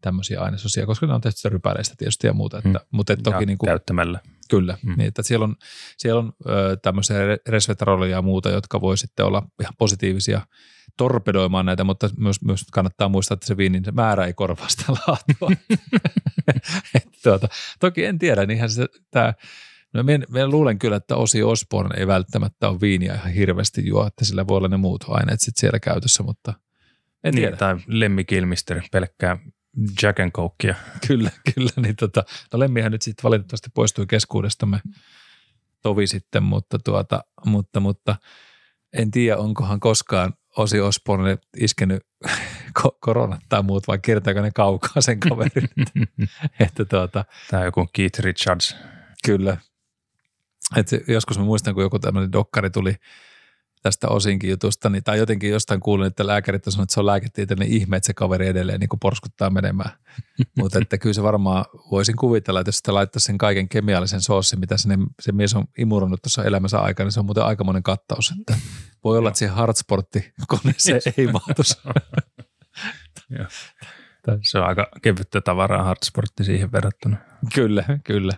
tämmöisiä ainesosia, koska ne on tehty rypäleistä tietysti ja muuta. Että, mm. mutta et toki niin kuin, käyttämällä. Kyllä, mm. niin että siellä on, siellä on ö, tämmöisiä resvetaroleja ja muuta, jotka voi sitten olla ihan positiivisia torpedoimaan näitä, mutta myös, myös kannattaa muistaa, että se viinin määrä ei korvaa sitä laatua. tuota, toki en tiedä, niinhän se tämä No minä, minä luulen kyllä, että Osi Osborne ei välttämättä ole viiniä ihan hirveästi juo, että sillä voi olla ne muut aineet sitten siellä käytössä, mutta en niin, tiedä. Tai Lemmi Kilmister, pelkkää Jack and Cokea. Kyllä, kyllä. Niin tota, no Lemmihän nyt sitten valitettavasti poistui keskuudestamme tovi sitten, mutta, tuota, mutta, mutta en tiedä, onkohan koskaan Osi Osborne iskenyt koronat tai muut, vai kiertääkö ne kaukaa sen kaverin. että tuota, Tämä on joku Keith Richards. Kyllä. Et joskus mä muistan, kun joku tämmöinen dokkari tuli tästä osinkin jutusta, niin, tai jotenkin jostain kuulin, että lääkärit on sanonut, että se on lääketieteellinen ihme, että se kaveri edelleen niin kuin porskuttaa menemään. Mutta että kyllä se varmaan voisin kuvitella, että jos sitä laittaisi sen kaiken kemiallisen soossin, mitä sinne, se mies on imurannut tuossa elämänsä aikana, niin se on muuten aikamoinen kattaus. Että voi olla, että siihen hardsportti koneeseen ei mahtu. se on aika kevyttä tavaraa hardsportti siihen verrattuna. Kyllä, kyllä.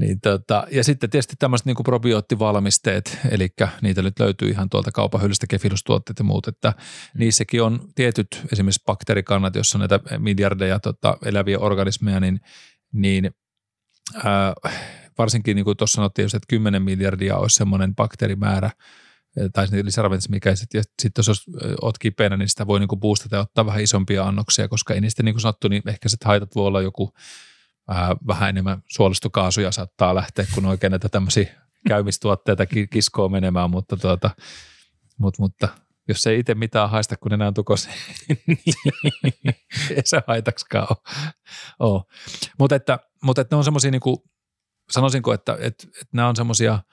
Niin tota, ja sitten tietysti tämmöiset niin probioottivalmisteet, eli niitä nyt löytyy ihan tuolta kaupan hyllystä kefilustuotteet ja muut, että mm. niissäkin on tietyt esimerkiksi bakteerikannat, jossa on näitä miljardeja tota, eläviä organismeja, niin, niin ää, varsinkin niin kuin tuossa sanottiin, että 10 miljardia olisi semmoinen bakteerimäärä, tai lisäravinteissa, mikä sitten, sit jos olet kipeänä, niin sitä voi niinku boostata ja ottaa vähän isompia annoksia, koska ei niistä niin kuin sanottu, niin ehkä sitten haitat voi olla joku ää, vähän enemmän suolistokaasuja saattaa lähteä, kun oikein näitä tämmöisiä käymistuotteita kiskoo menemään, mutta, tuota, mutta, mutta jos ei itse mitään haista, kun enää tukosi, niin ei se haitaksikaan ole. Mutta että, mutta että ne on semmoisia, niin sanoisinko, että, että, että nämä on semmoisia –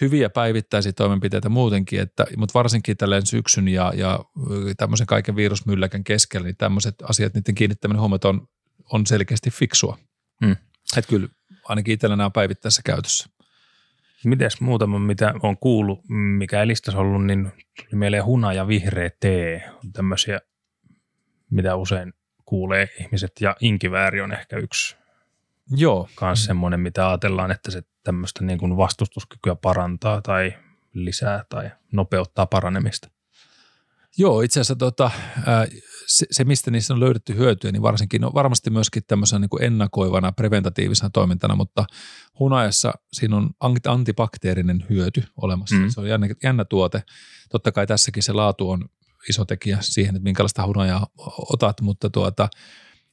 hyviä päivittäisiä toimenpiteitä muutenkin, että, mutta varsinkin tälleen syksyn ja, ja tämmöisen kaiken virusmylläkän keskellä, niin tämmöiset asiat, niiden kiinnittäminen huomiota on, on selkeästi fiksua. Hmm. Että kyllä ainakin itsellä nämä on päivittäisessä käytössä. Mites muutama, mitä on kuullut, mikä ei listassa ollut, niin tuli mieleen huna ja vihreä tee. On tämmöisiä, mitä usein kuulee ihmiset, ja inkivääri on ehkä yksi Joo. Kans semmoinen, mitä ajatellaan, että se tämmöistä niin kuin vastustuskykyä parantaa tai lisää tai nopeuttaa paranemista. Joo, itse asiassa tota, se, se, mistä niissä on löydetty hyötyä, niin varsinkin no varmasti myöskin tämmöisenä niin kuin ennakoivana, preventatiivisena toimintana, mutta hunajassa siinä on antibakteerinen hyöty olemassa. Mm. Se on jännä, jännä tuote. Totta kai tässäkin se laatu on iso tekijä siihen, että minkälaista hunajaa otat, mutta, tuota,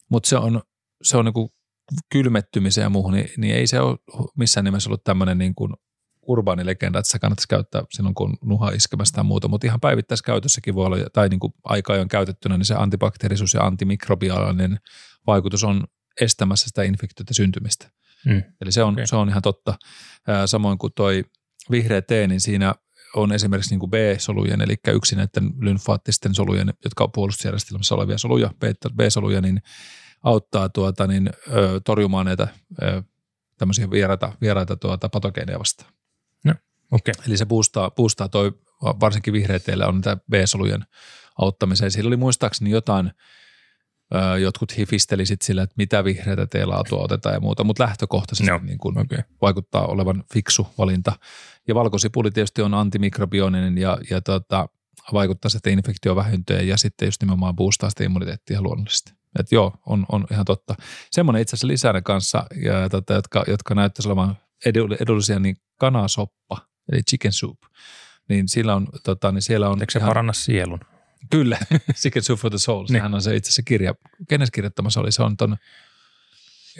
mutta se on, se on niin kuin kylmettymiseen ja muuhun, niin, niin ei se ole missään nimessä ollut tämmöinen niin kuin urbaani legenda, että se kannattaisi käyttää silloin, kun nuha iskemästä tai muuta, mutta ihan päivittäiskäytössäkin voi olla, tai niin kuin aika ajoin käytettynä, niin se antibakteerisuus ja antimikrobiaalinen vaikutus on estämässä sitä infektioiden syntymistä. Mm. Eli se on, okay. se on ihan totta. Samoin kuin toi vihreä tee, niin siinä on esimerkiksi niin kuin B-solujen, eli yksi näiden lymfaattisten solujen, jotka on puolustusjärjestelmässä olevia soluja, B-soluja, niin auttaa tuota, niin, ö, torjumaan näitä ö, tämmöisiä vieraita, vieraita tuota, patogeeneja vastaan. Okay. Eli se boostaa, boostaa toi, varsinkin vihreäteillä on näitä B-solujen auttamiseen. Siellä oli muistaakseni jotain, ö, jotkut hifisteli sit sillä, että mitä vihreitä teelaatua otetaan ja muuta, mutta lähtökohtaisesti no, niin kun okay. vaikuttaa olevan fiksu valinta. Ja valkosipuli tietysti on antimikrobioninen ja, ja tota, vaikuttaa sitten infektio vähentyeen ja sitten just nimenomaan boostaa sitä immuniteettia luonnollisesti. Että joo, on, on ihan totta. Semmoinen itse asiassa lisänä kanssa, ja, tota, jotka, jotka näyttäisi olevan edullisia, niin kanasoppa, eli chicken soup. Niin, sillä on, tota, niin siellä on... Eikö se ihan, paranna sielun? Kyllä, Chicken Soup for the Soul. Niin. Sehän on se itse asiassa kirja. Kenes kirjoittamassa oli? Se on ton...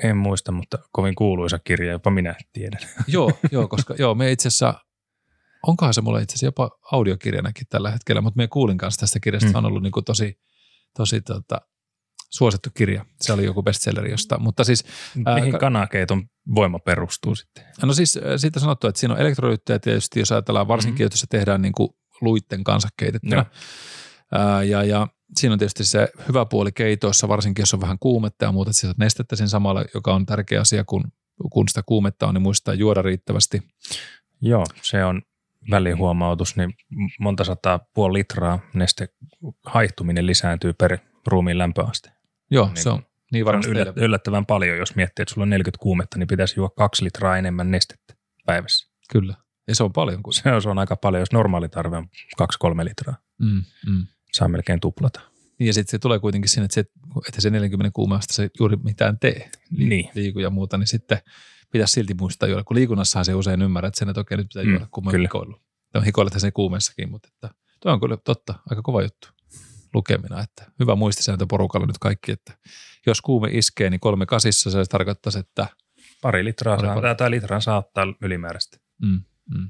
En muista, mutta kovin kuuluisa kirja, jopa minä tiedän. joo, joo, koska joo, me itse asiassa, onkohan se mulle itse asiassa jopa audiokirjanakin tällä hetkellä, mutta me kuulin kanssa tästä kirjasta, mm. on ollut niin kuin tosi, tosi tota, suosittu kirja. Se oli joku bestselleri josta. Mutta siis, Mihin ää, kanakeiton voima perustuu sitten? No siis siitä sanottu, että siinä on elektrolyyttejä tietysti, jos ajatellaan varsinkin, mm-hmm. jos se tehdään niin kuin luitten kanssa keitettynä. Ää, ja, ja siinä on tietysti se hyvä puoli keitoissa, varsinkin jos on vähän kuumetta ja muuta, että nestettä siinä samalla, joka on tärkeä asia, kun, kun sitä kuumetta on, niin muistaa juoda riittävästi. Joo, se on välihuomautus, niin monta sataa puoli litraa neste haihtuminen lisääntyy per ruumiin lämpöaste. Joo, niin, se on niin varmasti. On yllättävän paljon, jos miettii, että sulla on 40 kuumetta, niin pitäisi juoda kaksi litraa enemmän nestettä päivässä. Kyllä, ja se on paljon. Kun... Se, on, se on aika paljon, jos normaali tarve on 2-3 litraa. Mm, mm. Saa melkein tuplata. Niin ja sitten se tulee kuitenkin sinne, että se, että se 40 kuumasta se juuri mitään tee, niin. liiku ja muuta, niin sitten pitäisi silti muistaa juoda, kun liikunnassahan se usein ymmärrät, että sen, että okei, nyt pitää mm, juoda, kun mä hikoillut. No hikoilet se kuumessakin, mutta että, toi on kyllä totta, aika kova juttu lukemina. Että hyvä muistisääntö porukalla nyt kaikki, että jos kuume iskee, niin kolme kasissa se tarkoittaisi, että pari litraa pari, saa, tai litran saattaa ylimääräistä. Mm, mm.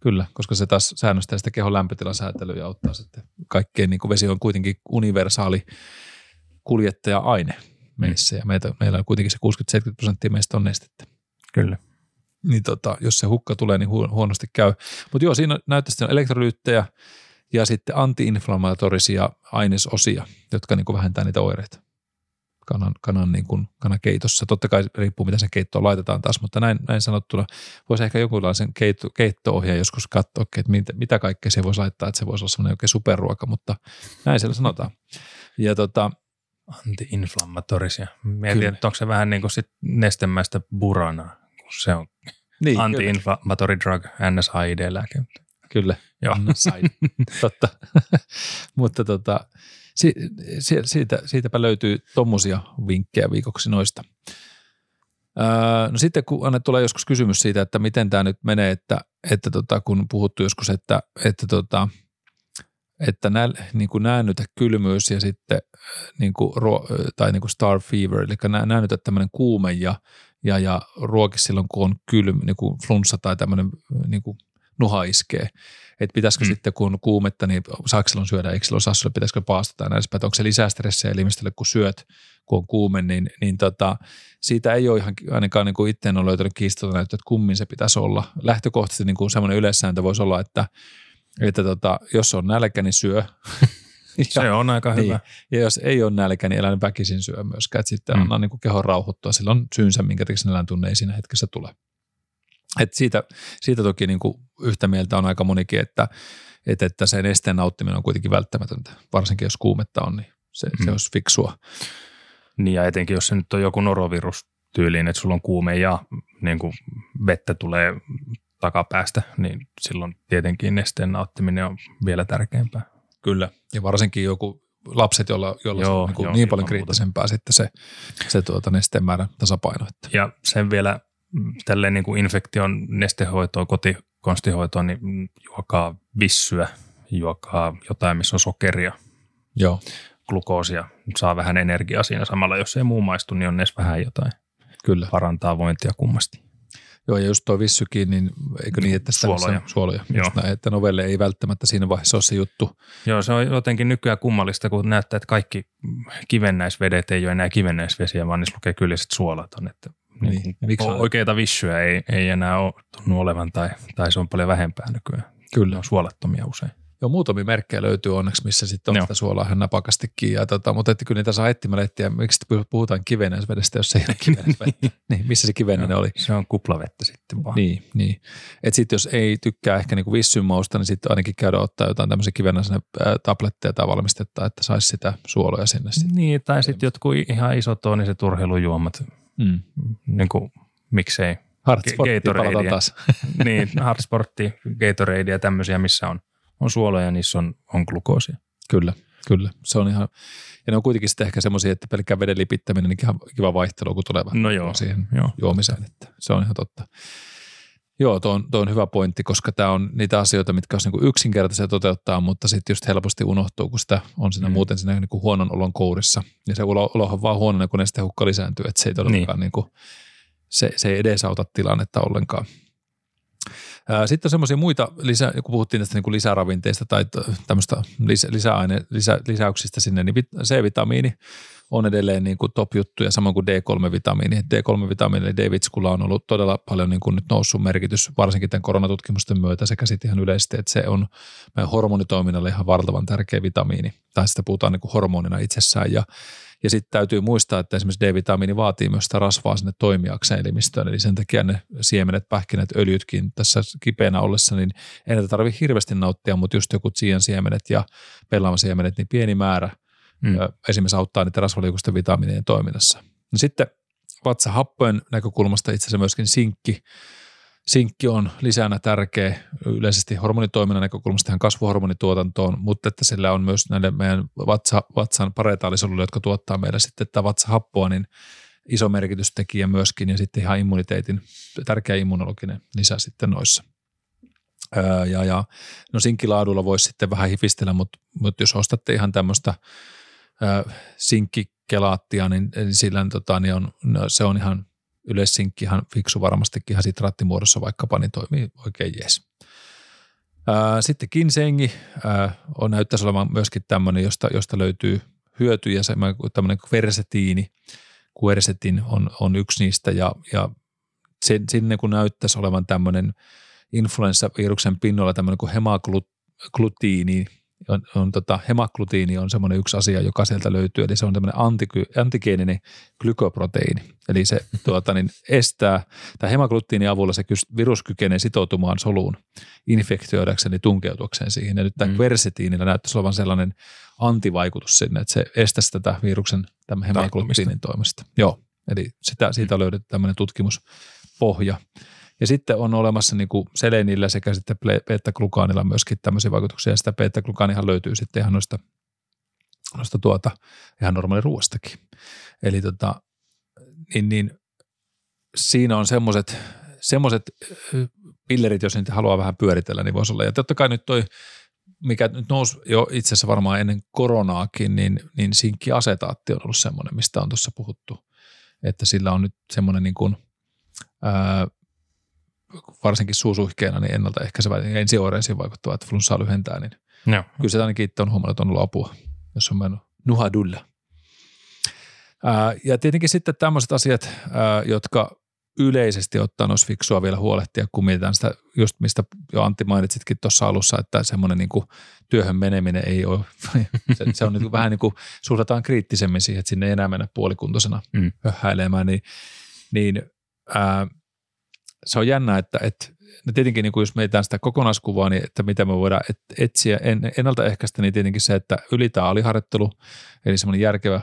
Kyllä, koska se taas säännöstää sitä kehon lämpötilan säätelyä ja auttaa sitten kaikkeen, niin kuin vesi on kuitenkin universaali kuljettaja-aine meissä mm. ja meitä, meillä on kuitenkin se 60-70 prosenttia meistä on nestettä. Kyllä. niin tota, jos se hukka tulee, niin huonosti käy. Mutta joo, siinä näyttäisi elektrolyyttejä ja sitten antiinflammatorisia ainesosia, jotka niin kuin vähentää niitä oireita kanan, kanan niin kuin, kanakeitossa. Totta kai riippuu, mitä sen keittoon laitetaan taas, mutta näin, näin sanottuna voisi ehkä jonkunlaisen keitto, keitto-ohjeen joskus katsoa, että mitä, mitä kaikkea se voisi laittaa, että se voisi olla sellainen oikein superruoka, mutta näin siellä sanotaan. Ja tota, Anti-inflammatorisia. Mietin, kyllä. että onko se vähän niin kuin sit nestemäistä buranaa, kun se on niin, anti-inflammatory drug, NSAID-lääke. Kyllä, Joo. NSAID, totta. mutta tota, si, si, siitä, siitäpä löytyy tuommoisia vinkkejä viikoksi noista. Öö, no sitten kun Anne tulee joskus kysymys siitä, että miten tämä nyt menee, että, että tota, kun puhuttu joskus, että, että, tota, että nä, niin kuin näännytä kylmyys ja sitten niin kuin, tai niin kuin star fever, eli näännytä tämmöinen kuume ja, ja, ja ruoki silloin, kun on kylmä, niin kuin flunssa tai tämmöinen niin kuin nuha iskee että pitäisikö mm. sitten kun kuumetta, niin saako silloin syödä, eikö silloin saa syödä, pitäisikö paastata näin että onko se lisää stressiä elimistölle, kun syöt, kun on kuume, niin, niin tota, siitä ei ole ihan ainakaan niin kuin itse en ole löytänyt kiisteltä näyttöä, että kummin se pitäisi olla. Lähtökohtaisesti niin kuin semmoinen yleissääntö voisi olla, että, että tota, jos on nälkä, niin syö. ja, se on aika niin, hyvä. Ja jos ei ole nälkä, niin elän väkisin syö myöskään. Että sitten mm. anna niin kuin kehon rauhoittua. Sillä on syynsä, minkä takia nälän tunne ei siinä hetkessä tule. Et siitä, siitä toki niin kuin yhtä mieltä on aika monikin, että, että, että sen esteen nauttiminen on kuitenkin välttämätöntä, varsinkin jos kuumetta on, niin se, hmm. se olisi fiksua. Niin ja etenkin jos se nyt on joku norovirus tyyliin, että sulla on kuume ja niin kuin vettä tulee takapäästä, niin silloin tietenkin nesteen nauttiminen on vielä tärkeämpää. Kyllä, ja varsinkin joku lapset, joilla, joilla joo, on niin, joo, niin paljon kriittisempää muuta. sitten se, se tuota nesteen määrän tasapaino. Että. Ja sen vielä tälleen niin kuin infektion nestehoitoa, kotikonstihoitoa, niin juokaa vissyä, juokaa jotain, missä on sokeria, Joo. glukoosia, saa vähän energiaa siinä samalla. Jos ei muu maistu, niin on edes vähän jotain. Kyllä. Parantaa vointia kummasti. Joo, ja just tuo vissykin, niin eikö niin, että suoloja. suoloja Joo. Näin, että novelle ei välttämättä siinä vaiheessa ole se juttu. Joo, se on jotenkin nykyään kummallista, kun näyttää, että kaikki kivennäisvedet ei ole enää kivennäisvesiä, vaan niissä lukee kyllä suolat on, että niin, niin, miksi oikeita vissyä ei, ei enää ole tunnu olevan tai, tai se on paljon vähempää nykyään. Kyllä. Ne on suolattomia usein. Joo, muutamia merkkejä löytyy onneksi, missä sitten on Joo. sitä suolaa ihan napakastikin. Ja tota, mutta että kyllä niitä saa etsimällä etsiä, miksi puhutaan kivenäisvedestä, jos se ei ole kivenäisvettä. niin, missä se kivenäinen oli? Se on kuplavettä sitten vaan. Niin, niin. Että sitten jos ei tykkää ehkä niinku vissyn mausta, niin sitten ainakin käydä ottaa jotain tämmöisiä kivenäisenä tabletteja tai valmistetta, että saisi sitä suoloja sinne. Sitten. Niin, tai sitten jotkut ihan isotooniset urheilujuomat. Mm. Niin kuin, miksei. Hardsportti palataan taas. niin, hardsportti, Gatorade ja tämmöisiä, missä on on suoloja ja niissä on, on glukoosia. Kyllä, kyllä. Se on ihan, ja ne on kuitenkin sitten ehkä semmoisia, että pelkkää veden lipittäminen niin ihan kiva vaihtelu, kun tulee no joo, siihen joo. juomiseen. Että se on ihan totta. Joo, tuo on, tuo on hyvä pointti, koska tämä on niitä asioita, mitkä olisi niin yksinkertaisia toteuttaa, mutta sitten just helposti unohtuu, kun sitä on siinä mm. muuten siinä niin kuin huonon olon kourissa. Ja se olo, on vaan huono, kun nestehukka lisääntyy, että se ei todellakaan niin. Niin kuin, se, se ei edesauta tilannetta ollenkaan. Sitten on semmoisia muita, lisä, kun puhuttiin tästä niin kuin lisäravinteista tai tämmöistä lisä, lisäaine, lisä, lisäyksistä sinne, niin C-vitamiini on edelleen niin kuin top-juttu ja samoin kuin D3-vitamiini. D3-vitamiini eli d on ollut todella paljon niin kuin nyt noussut merkitys, varsinkin tämän koronatutkimusten myötä sekä sitten ihan yleisesti, että se on meidän hormonitoiminnalle ihan valtavan tärkeä vitamiini. Tai sitä puhutaan niin kuin hormonina itsessään ja ja sitten täytyy muistaa, että esimerkiksi D-vitamiini vaatii myös sitä rasvaa sinne toimijakseen elimistöön, eli sen takia ne siemenet, pähkinät, öljytkin tässä kipeänä ollessa, niin ei näitä tarvitse hirveästi nauttia, mutta just joku siemenet ja siemenet, niin pieni määrä mm. esimerkiksi auttaa niiden rasvaliukusten vitamiinien toiminnassa. No sitten vatsahappojen näkökulmasta itse asiassa myöskin sinkki Sinkki on lisänä tärkeä yleisesti hormonitoiminnan näkökulmasta tähän kasvuhormonituotantoon, mutta että sillä on myös näille meidän vatsa, vatsan paretaalisoluille, jotka tuottaa meille sitten tätä vatsahappoa, niin iso merkitystekijä myöskin ja sitten ihan immuniteetin tärkeä immunologinen lisä sitten noissa. Öö, ja, ja, no sinkkilaadulla voisi sitten vähän hifistellä, mutta, mutta jos ostatte ihan tämmöistä sinkkikelaattia, niin, niin sillä tota, niin on, no, se on ihan yleissinkki ihan fiksu varmastikin ihan sitraattimuodossa vaikkapa, niin toimii oikein jees. Sitten kinsengi on näyttäisi olevan myöskin tämmöinen, josta, josta löytyy hyötyjä, tämmöinen kversetiini, Quercetin on, on yksi niistä ja, ja sinne kun näyttäisi olevan tämmöinen influenssaviruksen pinnolla tämmöinen kuin hemaglutiini, on, on tota, hemaglutiini on semmoinen yksi asia, joka sieltä löytyy, eli se on tämmöinen antiky, antigeeninen glykoproteiini. Eli se tuota, niin estää, tai hemaglutiinin avulla se virus kykenee sitoutumaan soluun infektioidakseen ja tunkeutuakseen siihen. Ja nyt tämä mm. kversetiinillä näyttäisi olevan sellainen antivaikutus sinne, että se estäisi tätä viruksen tämän hemaglutiinin toimesta. Joo, eli sitä, siitä on löydetty tämmöinen tutkimuspohja. Ja sitten on olemassa niin kuin selenillä sekä sitten beta-glukaanilla myöskin tämmöisiä vaikutuksia. Ja sitä beta-glukaanihan löytyy sitten ihan noista, noista tuota, ihan normaaliruoastakin. Eli tota, niin, niin siinä on semmoiset semmoiset pillerit, jos niitä haluaa vähän pyöritellä, niin voisi olla. Ja totta kai nyt toi, mikä nyt nousi jo itse asiassa varmaan ennen koronaakin, niin, niin sinkkiasetaatti on ollut semmoinen, mistä on tuossa puhuttu, että sillä on nyt semmoinen niin kuin, ää, varsinkin suusuihkeena niin ennaltaehkäisevä ja ensioireisiin vaikuttava, että flunssaa lyhentää, niin no. kyllä se ainakin itse on huomannut, että on ollut apua, jos on mennyt nuhadulla. Ää, ja tietenkin sitten tämmöiset asiat, ää, jotka yleisesti ottaen olisi fiksua vielä huolehtia, kun mietitään sitä, just mistä jo Antti mainitsitkin tuossa alussa, että semmoinen niin kuin työhön meneminen ei ole, se, se on niin kuin vähän niin kuin suhdataan kriittisemmin siihen, että sinne ei enää mennä puolikuntoisena mm. höhäilemään, niin, niin ää, se on jännä, että, että no tietenkin niin kuin jos mietitään sitä kokonaiskuvaa, niin että mitä me voidaan etsiä ennaltaehkäistä, niin tietenkin se, että ylitää aliharjoittelu, eli semmoinen järkevä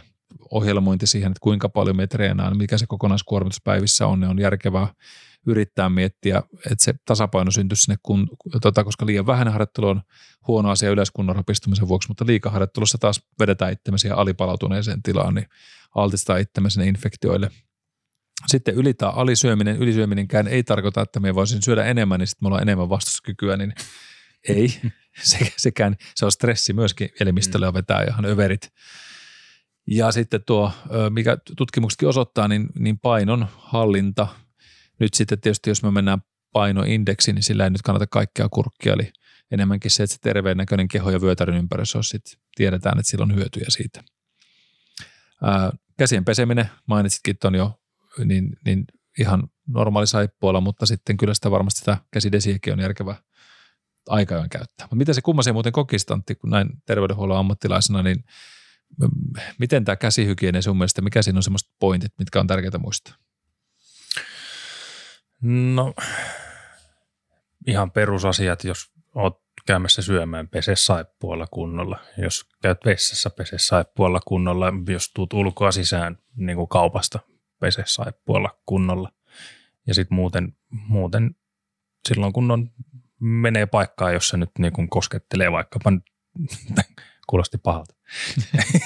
ohjelmointi siihen, että kuinka paljon me treenaan, mikä se kokonaiskuormitus päivissä on, niin on järkevää yrittää miettiä, että se tasapaino syntyisi sinne, kun, tota, koska liian vähän harjoittelu on huono asia yleiskunnan rapistumisen vuoksi, mutta liikaharjoittelussa taas vedetään itsemme siihen alipalautuneeseen tilaan, niin altistaa itsemme sinne infektioille – sitten yli- tai alisyöminen, ylisyöminenkään ei tarkoita, että me voisin syödä enemmän, niin sitten me ollaan enemmän vastuskykyä, niin ei. Se, sekään, se on stressi myöskin elimistölle ja vetää ihan överit. Ja sitten tuo, mikä tutkimuksetkin osoittaa, niin, niin painon hallinta. Nyt sitten tietysti, jos me mennään painoindeksiin, niin sillä ei nyt kannata kaikkea kurkkia, eli enemmänkin se, että se terveen näköinen keho ja vyötärön ympäristö on sitten, tiedetään, että sillä on hyötyjä siitä. Ää, käsien peseminen, mainitsitkin on jo niin, niin ihan normaali saippualla, mutta sitten kyllä sitä varmasti sitä käsidesiäkin on järkevä aika ajoin käyttää. Mutta miten se kummasen muuten kokistantti, kun näin terveydenhuollon ammattilaisena, niin miten tämä käsihygienia sun mielestä, mikä siinä on semmoiset pointit, mitkä on tärkeää muistaa? No ihan perusasiat, jos oot käymässä syömään, pese saippualla kunnolla. Jos käyt vessassa, pese saippualla kunnolla. Jos tuut ulkoa sisään niin kuin kaupasta, pese saippualla kunnolla. Ja sitten muuten, muuten silloin kun on, menee paikkaan, jossa nyt niin kun koskettelee vaikkapa, kuulosti pahalta,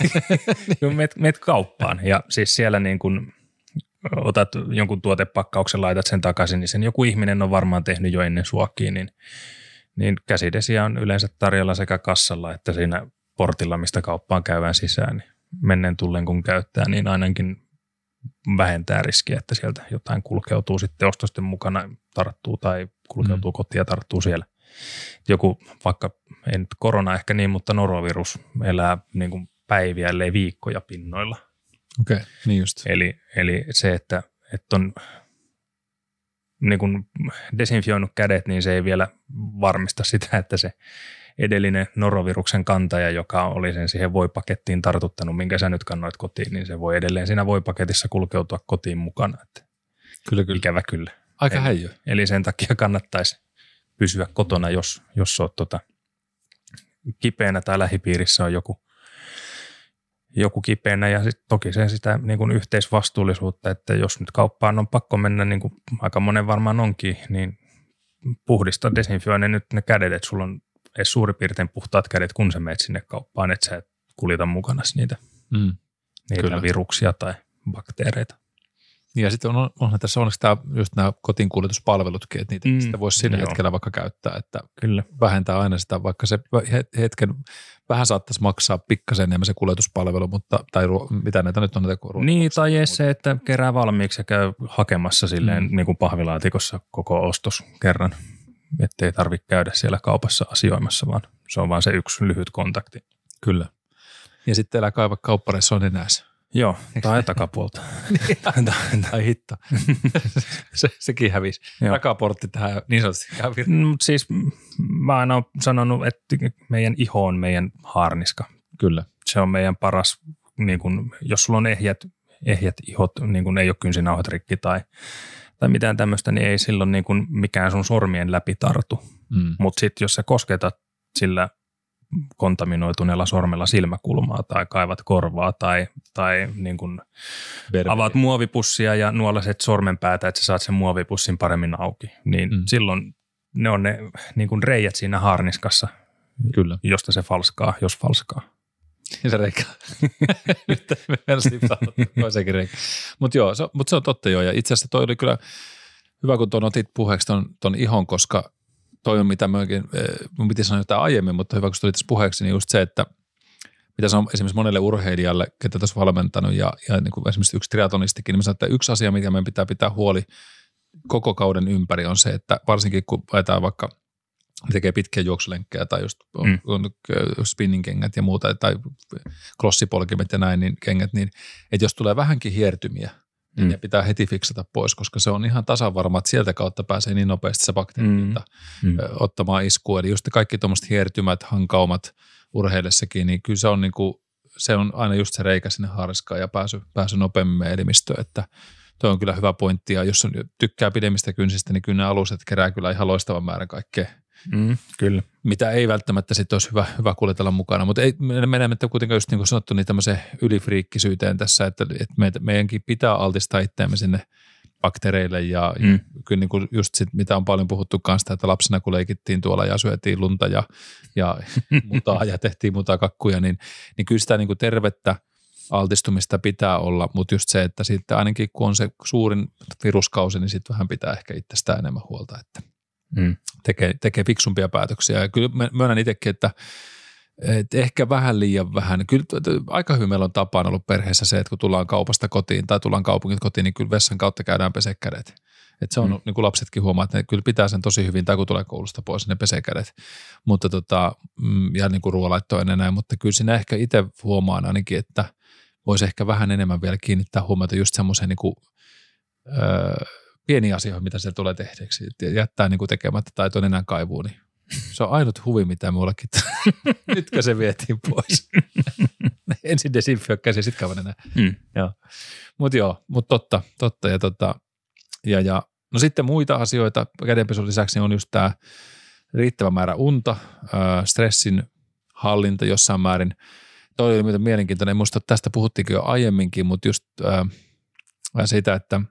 met, met kauppaan. Ja siis siellä niin kun otat jonkun tuotepakkauksen, laitat sen takaisin, niin sen joku ihminen on varmaan tehnyt jo ennen suokkiin, niin, niin käsidesiä on yleensä tarjolla sekä kassalla että siinä portilla, mistä kauppaan käydään sisään, niin menneen tullen kun käyttää, niin ainakin vähentää riskiä, että sieltä jotain kulkeutuu sitten ostosten mukana, tarttuu tai kulkeutuu mm. kotiin ja tarttuu siellä. Joku vaikka, ei nyt korona ehkä niin, mutta norovirus elää niin kuin päiviä, ellei viikkoja pinnoilla. Okei, okay, niin just. Eli, eli se, että, että on niin kuin desinfioinut kädet, niin se ei vielä varmista sitä, että se edellinen noroviruksen kantaja, joka oli sen siihen voipakettiin tartuttanut, minkä sä nyt kannoit kotiin, niin se voi edelleen siinä voipaketissa kulkeutua kotiin mukana. Että kyllä, kyllä. Ikävä kyllä. Aika eli, häijö. Eli sen takia kannattaisi pysyä kotona, jos, jos olet tota, kipeänä tai lähipiirissä on joku, joku kipeänä ja sit toki se sitä niin kuin yhteisvastuullisuutta, että jos nyt kauppaan on pakko mennä, niin kuin aika monen varmaan onkin, niin puhdista desinfioi ne nyt ne kädet, että sulla on edes suurin piirtein puhtaat kädet, kun sä menet sinne kauppaan, että sä et kuljeta mukana niitä, mm, niitä viruksia tai bakteereita. Ja sitten on, onhan tässä onneksi tämä, just nämä kotiinkuljetuspalvelutkin, että niitä mm, sitä voisi sillä joo. hetkellä vaikka käyttää, että Kyllä. vähentää aina sitä, vaikka se hetken vähän saattaisi maksaa pikkasen enemmän se kuljetuspalvelu, mutta, tai ruo, mitä näitä nyt on näitä ruo- Niin, tai edes se, että kerää valmiiksi ja käy hakemassa silleen mm. niin kuin pahvilaatikossa koko ostos kerran ettei tarvitse käydä siellä kaupassa asioimassa, vaan se on vain se yksi lyhyt kontakti. Kyllä. Ja sitten älä kaiva kauppareissa on enää Joo, tai takapuolta. tai hitto. se, sekin hävisi. Joo. Takaportti tähän niin sanotusti hävisi. Mm, Mut siis mä aina olen sanonut, että meidän iho on meidän haarniska. Kyllä. Se on meidän paras, niin kun, jos sulla on ehjät, ehjät ihot, niin kun ei ole kynsinauhat rikki tai, tai mitään tämmöistä, niin ei silloin niin kun mikään sun sormien läpi tartu. Mm. Mutta sitten jos sä kosketat sillä kontaminoituneella sormella silmäkulmaa tai kaivat korvaa tai, tai niin Verbi. avaat muovipussia ja nuolaset sormenpäätä, että sä saat sen muovipussin paremmin auki, niin Mm. silloin ne on ne niin kun reijät siinä haarniskassa, Kyllä. josta se falskaa, jos falskaa. Ja se reikä. Nyt me toisenkin reikä. Mutta joo, se, mut se on totta joo. Ja itse asiassa toi oli kyllä hyvä, kun tuon otit puheeksi ton, ton ihon, koska toi on mitä myöskin, mun piti sanoa jotain aiemmin, mutta hyvä, kun se tuli tässä puheeksi, niin just se, että mitä sanon esimerkiksi monelle urheilijalle, ketä tässä valmentanut ja, ja niin kuin esimerkiksi yksi triatonistikin, niin sanon, että yksi asia, mikä meidän pitää pitää huoli koko kauden ympäri on se, että varsinkin kun ajetaan vaikka tekee pitkiä juoksulenkkejä tai just on, mm. On spinning-kengät ja muuta tai crossipolkimet ja näin, niin kengät, niin että jos tulee vähänkin hiertymiä, niin Mm. ne pitää heti fiksata pois, koska se on ihan tasan varma, että sieltä kautta pääsee niin nopeasti se bakteeri Mm. Mm. ottamaan iskua. Eli just kaikki tuommoiset hiertymät, hankaumat urheillessakin, niin kyllä se on, niinku, se on aina just se reikä sinne haariskaan ja pääsy, pääsy nopeammin elimistöön, että Tuo on kyllä hyvä pointti, ja jos on, tykkää pidemmistä kynsistä, niin kyllä ne aluset kerää kyllä ihan loistavan määrän kaikkea, Mm, kyllä. mitä ei välttämättä sitten olisi hyvä, hyvä kuljetella mukana. Mutta ei menemättä kuitenkaan just niin kuin sanottu, niin tämmöiseen ylifriikkisyyteen tässä, että, että meitä, meidänkin pitää altistaa itseämme sinne bakteereille ja, mm. Mm. kyllä niin kuin just sit, mitä on paljon puhuttu kanssa, että lapsena kun leikittiin tuolla ja syötiin lunta ja, ja mutaa ja tehtiin mutakakkuja, niin, niin kyllä sitä niin kuin tervettä altistumista pitää olla, mutta just se, että sitten ainakin kun on se suurin viruskausi, niin sitten vähän pitää ehkä itsestään enemmän huolta, että Mm. tekee, tekee fiksumpia päätöksiä. Ja kyllä mä myönnän itsekin, että, että ehkä vähän liian vähän. Kyllä aika hyvin meillä on tapana ollut perheessä se, että kun tullaan kaupasta kotiin tai tullaan kaupungit kotiin, niin kyllä vessan kautta käydään pesee kädet. Et se on, mm. Niin kuin lapsetkin huomaa, että ne kyllä pitää sen tosi hyvin, tai kun tulee koulusta pois, niin ne pesee kädet. Mutta tota, mm, ja niin kuin ruoalaittoa ja näin, mutta kyllä siinä ehkä itse huomaan ainakin, että voisi ehkä vähän enemmän vielä kiinnittää huomiota just semmoiseen niin kuin, öö, pieniin asioihin, mitä siellä tulee tehtäväksi. Et Jättää niin kuin tekemättä tai tuon enää kaivuun, niin se on ainut huvi, mitä mullakin. Nytkö se vietiin pois? Ensin desinfioi käsi, sitten kavan enää. Mm. Mutta joo, mutta totta, totta. Ja, tota, ja, ja, no sitten muita asioita kädenpesun lisäksi on just tämä riittävä määrä unta, ää, stressin hallinta jossain määrin. Toi oli mielenkiintoinen, en muista, tästä puhuttiinkin jo aiemminkin, mutta just ää, siitä, että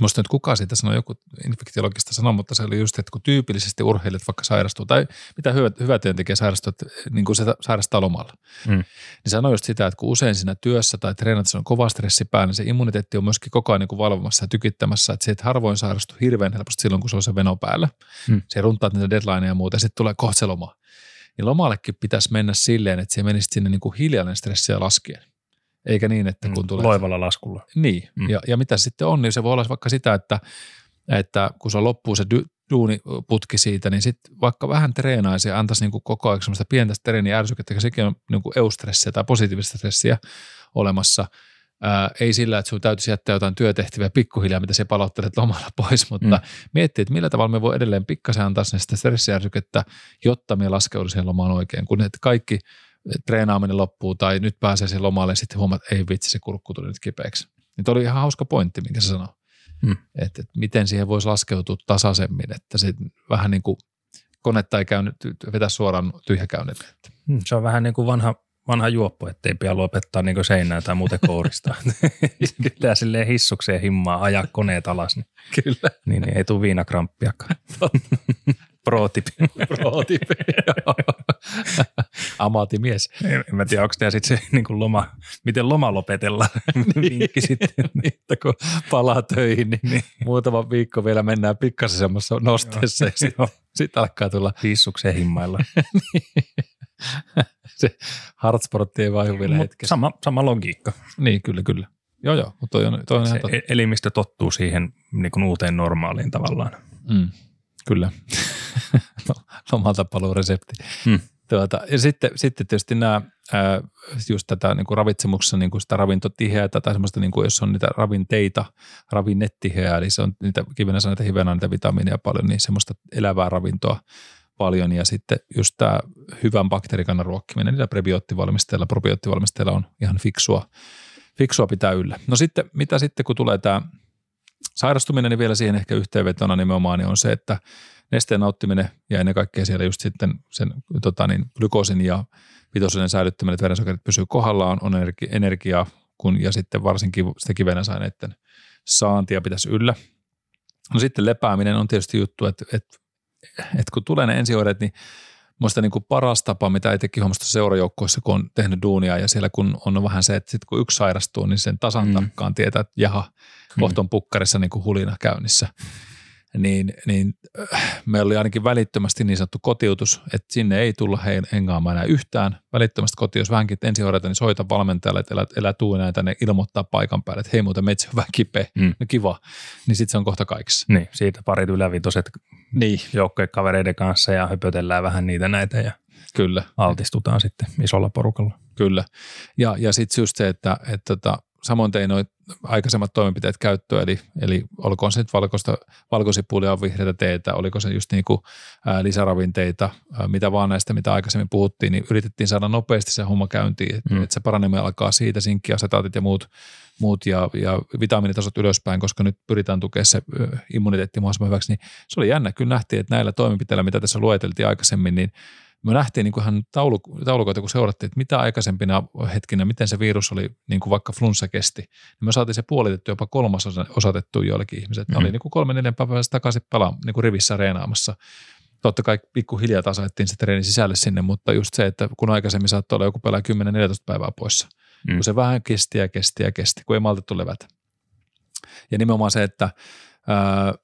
Musta nyt kukaan siitä sanoi, joku infektiologista sanoi, mutta se oli just, että kun tyypillisesti urheilijat vaikka sairastuu, tai mitä hyvä, hyvä työntekijä sairastuu, että niin kuin se sairastaa lomalla, Mm. niin sanoi just sitä, että kun usein siinä työssä tai treenatissa on kova stressi päällä, niin se immuniteetti on myöskin koko ajan niin kuin valvomassa ja tykittämässä, että se et harvoin sairastu hirveän helposti silloin, kun se on se veno päällä. Mm. Se runtaat niitä deadlineja ja muuta, ja sitten tulee kohta se loma. Niin lomallekin pitäisi mennä silleen, että se menisi sinne niin kuin hiljainen stressiä laskien. Eikä niin, että kun tulee... Loivalla laskulla. Niin, mm. Mm. ja, ja mitä sitten on, niin se voi olla vaikka sitä, että, että kun se loppuu se dy, duuniputki siitä, niin sitten vaikka vähän treenaisi ja antaisi niin kuin koko ajan semmoista pientä treeniärsykettä, koska sekin on niin kuin eustressiä tai positiivista stressiä olemassa. Ää, ei sillä, että sinun täytyisi jättää jotain työtehtäviä pikkuhiljaa, mitä se palauttelet lomalla pois, mutta mm. miettii, että millä tavalla me voi edelleen pikkasen antaa sinne sitä stressiärsykettä, jotta me laskeudu siihen lomaan oikein, kun että kaikki treenaaminen loppuu tai nyt pääsee siihen lomalle ja sitten huomaat, että ei vitsi, se kurkku tuli nyt kipeäksi. Niin oli ihan hauska pointti, minkä se sanoi. Mm. Että, että miten siihen voisi laskeutua tasaisemmin, että se vähän niin kuin konetta ei käynyt, vetää suoraan tyhjäkäynnille. Että. Mm, Se on vähän niin kuin vanha, vanha juoppo, ettei pian lopettaa niin seinää tai muuten kourista. Pitää silleen hissukseen himmaa ajaa koneet alas, niin, Kyllä. niin, niin ei tule viinakramppiakaan. Pro tip. Pro-tipi. Amatimies. En en mä tiedä, onko tämä sitten se niin kuin loma, miten loma lopetellaan vinkki sitten. Niin, että kun palaa töihin, niin, niin. muutama viikko vielä mennään pikkasen semmoisessa nosteessa ja sitten sit alkaa tulla Hissukseen himmailla. se hardsportti ei vaihu vielä hetkessä. sama, sama logiikka. Niin, kyllä, kyllä. Joo, joo, mutta toi on, toi on ihan Se totta. e- elimistö tottuu siihen niin kuin uuteen normaaliin tavallaan. Mm, kyllä. Lomalta paluu resepti. Mm. Tuota, ja sitten, sitten tietysti nämä, ää, just tätä niin kuin ravitsemuksessa niin kuin sitä ravintotiheää tai semmoista, niin kuin, jos on niitä ravinteita, ravinnettiheää, eli se on niitä kivenäsaineita, hivenaineita, vitamiineja paljon, niin semmoista elävää ravintoa paljon ja sitten just tämä hyvän bakteerikannan ruokkiminen niillä prebioottivalmisteilla, probioottivalmisteilla on ihan fiksua, fiksua pitää yllä. No sitten, mitä sitten kun tulee tämä sairastuminen, niin vielä siihen ehkä yhteenvetona nimenomaan niin on se, että nesteen nauttiminen ja ennen kaikkea siellä just sitten sen tota niin, glykoosin ja vitosinen säilyttäminen, että verensokerit pysyy kohdallaan, on energiaa kun, ja sitten varsinkin sitä kivenäsaineiden saantia pitäisi yllä. No sitten lepääminen on tietysti juttu, että, että, että kun tulee ne ensioireet, niin Minusta niin kuin paras tapa, mitä itsekin huomasta seurajoukkoissa, kun on tehnyt duunia ja siellä kun on vähän se, että sit kun yksi sairastuu, niin sen tasan mm. tarkkaan tietää, että jaha, kohta on pukkarissa niin kuin hulina käynnissä niin, niin äh, meillä oli ainakin välittömästi niin sanottu kotiutus, että sinne ei tulla hengaamaan enää yhtään. Välittömästi koti, jos vähänkin ensi niin soita valmentajalle, että elä, elä tuu enää tänne ilmoittaa paikan päälle, että hei muuten metsä on vähän kipeä, mm. no kiva, niin sitten se on kohta kaikissa. Niin, siitä parit ylävitoset niin. joukkojen kavereiden kanssa ja höpötellään vähän niitä näitä ja Kyllä. altistutaan sitten isolla porukalla. Kyllä. Ja, ja sitten just se, että, että, että tota, samoin tein noin aikaisemmat toimenpiteet käyttöön, eli, eli olkoon se nyt valkoista, valkosipulia, vihreitä teitä, oliko se just niin kuin, ää, lisäravinteita, ää, mitä vaan näistä, mitä aikaisemmin puhuttiin, niin yritettiin saada nopeasti se homma käyntiin, että mm. et se paraneminen alkaa siitä, sinkkiasetaatit ja muut, muut ja, ja vitamiinitasot ylöspäin, koska nyt pyritään tukemaan se immuniteetti mahdollisimman hyväksi, niin se oli jännä. Kyllä nähtiin, että näillä toimenpiteillä, mitä tässä lueteltiin aikaisemmin, niin me nähtiin niin kuin ihan taulu, taulukoita, kun seurattiin, että mitä aikaisempina hetkinä, miten se virus oli, niin kuin vaikka flunssa kesti, niin me saatiin se puolitettu, jopa kolmas osatettu joillekin ihmiset. Mm-hmm. Ne oli niin kuin kolme, neljän päivää takaisin pelaa niin kuin rivissä reenaamassa. Totta kai pikkuhiljaa taas ajettiin se treeni sisälle sinne, mutta just se, että kun aikaisemmin saattoi olla joku pelaa 10-14 päivää poissa, mm. kun se vähän kesti ja kesti ja kesti, kun ei maltettu levätä. Ja nimenomaan se, että ää,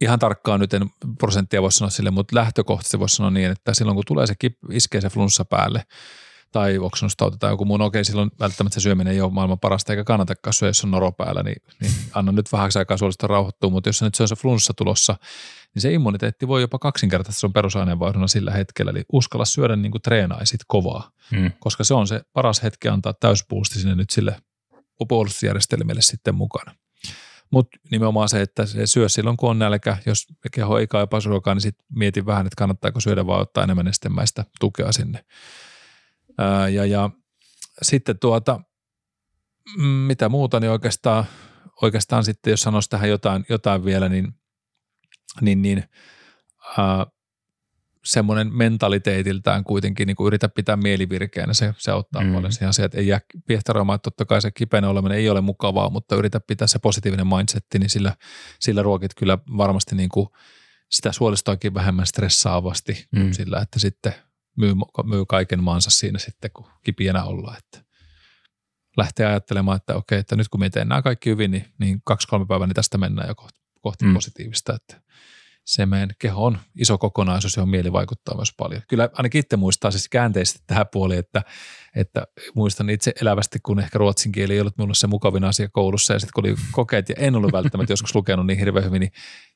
ihan tarkkaan nyt en prosenttia voi sanoa sille, mutta lähtökohtaisesti voisi sanoa niin, että silloin kun tulee se kip, iskee se flunssa päälle tai oksennustauti tai joku muu, no okei, silloin välttämättä se syöminen ei ole maailman parasta eikä kannatakaan syödä, jos on noro päällä, niin, niin anna nyt vähäksi aikaa suolista rauhoittua, mutta jos se nyt se on se flunssa tulossa, niin se immuniteetti voi jopa kaksinkertaisesti sun perusaineenvaihdunnan sillä hetkellä, eli uskalla syödä niin kuin treenaisit kovaa, hmm. koska se on se paras hetki antaa täyspuusti sinne nyt sille puolustusjärjestelmille sitten mukana. Mutta nimenomaan se, että se syö silloin, kun on nälkä. Jos keho ei kaipaa ruokaa, niin sitten mieti vähän, että kannattaako syödä vai ottaa enemmän nestemäistä tukea sinne. Ää, ja, ja sitten tuota, mm, mitä muuta, niin oikeastaan, oikeastaan sitten, jos sanoisi tähän jotain, jotain vielä, niin, niin, niin ää, semmoinen mentaliteetiltään kuitenkin niin kuin yritä pitää mielivirkeänä, se, se auttaa mm. paljon siihen asiaan, että ei jää piehtaroimaan, että totta kai se kipeänä oleminen ei ole mukavaa, mutta yritä pitää se positiivinen mindsetti, niin sillä, sillä ruokit kyllä varmasti niin kuin sitä suolistoakin vähemmän stressaavasti mm. sillä, että sitten myy, myy kaiken maansa siinä sitten, kun kipienä ollaan, että lähtee ajattelemaan, että okei, että nyt kun me teen nämä kaikki hyvin, niin, niin kaksi-kolme päivää niin tästä mennään jo kohti, kohti mm. positiivista, että se meidän keho on iso kokonaisuus, johon mieli vaikuttaa myös paljon. Kyllä ainakin itse muistaa siis käänteisesti tähän puoliin, että, että muistan itse elävästi, kun ehkä ruotsin kieli ei ollut minulle se mukavin asia koulussa ja sitten kun oli kokeet ja en ollut välttämättä joskus lukenut niin hirveän hyvin, niin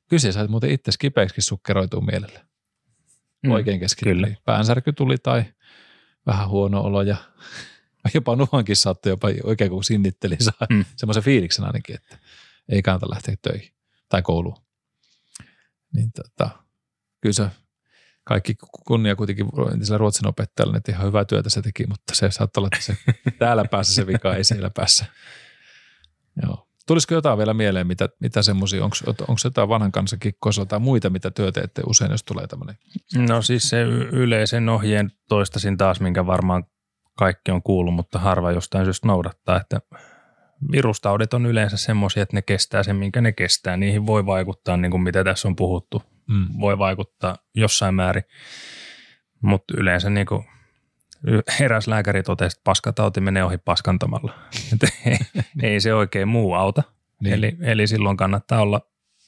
kyllä sait muuten itse kipeäksi sukkeroituu mielelle. Mm, Oikein keskittyä. Päänsärky tuli tai vähän huono olo ja jopa nuhankin saattoi jopa oikein kun sinnitteli saa mm. semmoisen fiiliksen ainakin, että ei kannata lähteä töihin tai kouluun niin tota, kyllä se kaikki kunnia kuitenkin entisellä ruotsin opettajalle, että ihan hyvää työtä se teki, mutta se saattaa olla, että se täällä päässä se vika, ei siellä päässä. Joo. Tulisiko jotain vielä mieleen, mitä, mitä semmoisia, onko, onko jotain vanhan kanssa kikkoissa tai muita, mitä työ teette usein, jos tulee tämmöinen? No siis se yleisen ohjeen toistasin taas, minkä varmaan kaikki on kuullut, mutta harva jostain syystä noudattaa, että virustaudit on yleensä semmoisia, että ne kestää sen, minkä ne kestää. Niihin voi vaikuttaa, niin kuin mitä tässä on puhuttu, mm. voi vaikuttaa jossain määrin, mutta yleensä niin kuin eräs lääkäri totesi, että paskatauti menee ohi paskantamalla. ei, ei se oikein muu auta. Niin. Eli, eli silloin kannattaa olla,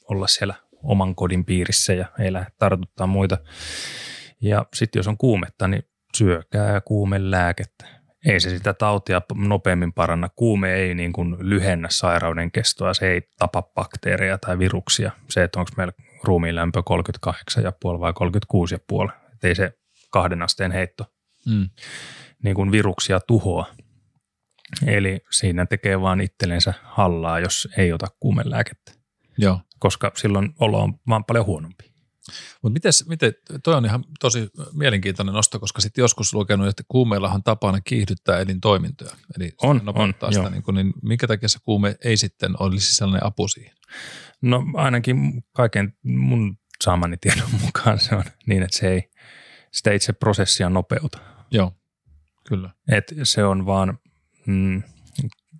olla siellä oman kodin piirissä ja ei lähde tartuttaa muita. Ja sitten jos on kuumetta, niin syökää kuumelääkettä ei se sitä tautia nopeammin paranna. Kuume ei niin kuin lyhennä sairauden kestoa, se ei tapa bakteereja tai viruksia. Se, että onko meillä ruumiin lämpö 38,5 vai 36,5, ei se kahden asteen heitto Mm. niin kuin viruksia tuhoa. Eli siinä tekee vaan itsellensä hallaa, jos ei ota kuumelääkettä, Joo. koska silloin olo on vaan paljon huonompi. Mutta mites, miten, toi on ihan tosi mielenkiintoinen nosto, koska sitten joskus lukenut, että kuumeillahan on tapana kiihdyttää elintoimintoja. Eli se On, nopeuttaa on, sitä, joo. niin, kuin, niin minkä takia se kuume ei sitten olisi sellainen apu siihen? No ainakin kaiken mun saamani tiedon mukaan se on niin, että se ei sitä itse prosessia nopeuta. Joo, kyllä. Et se on vaan, mm,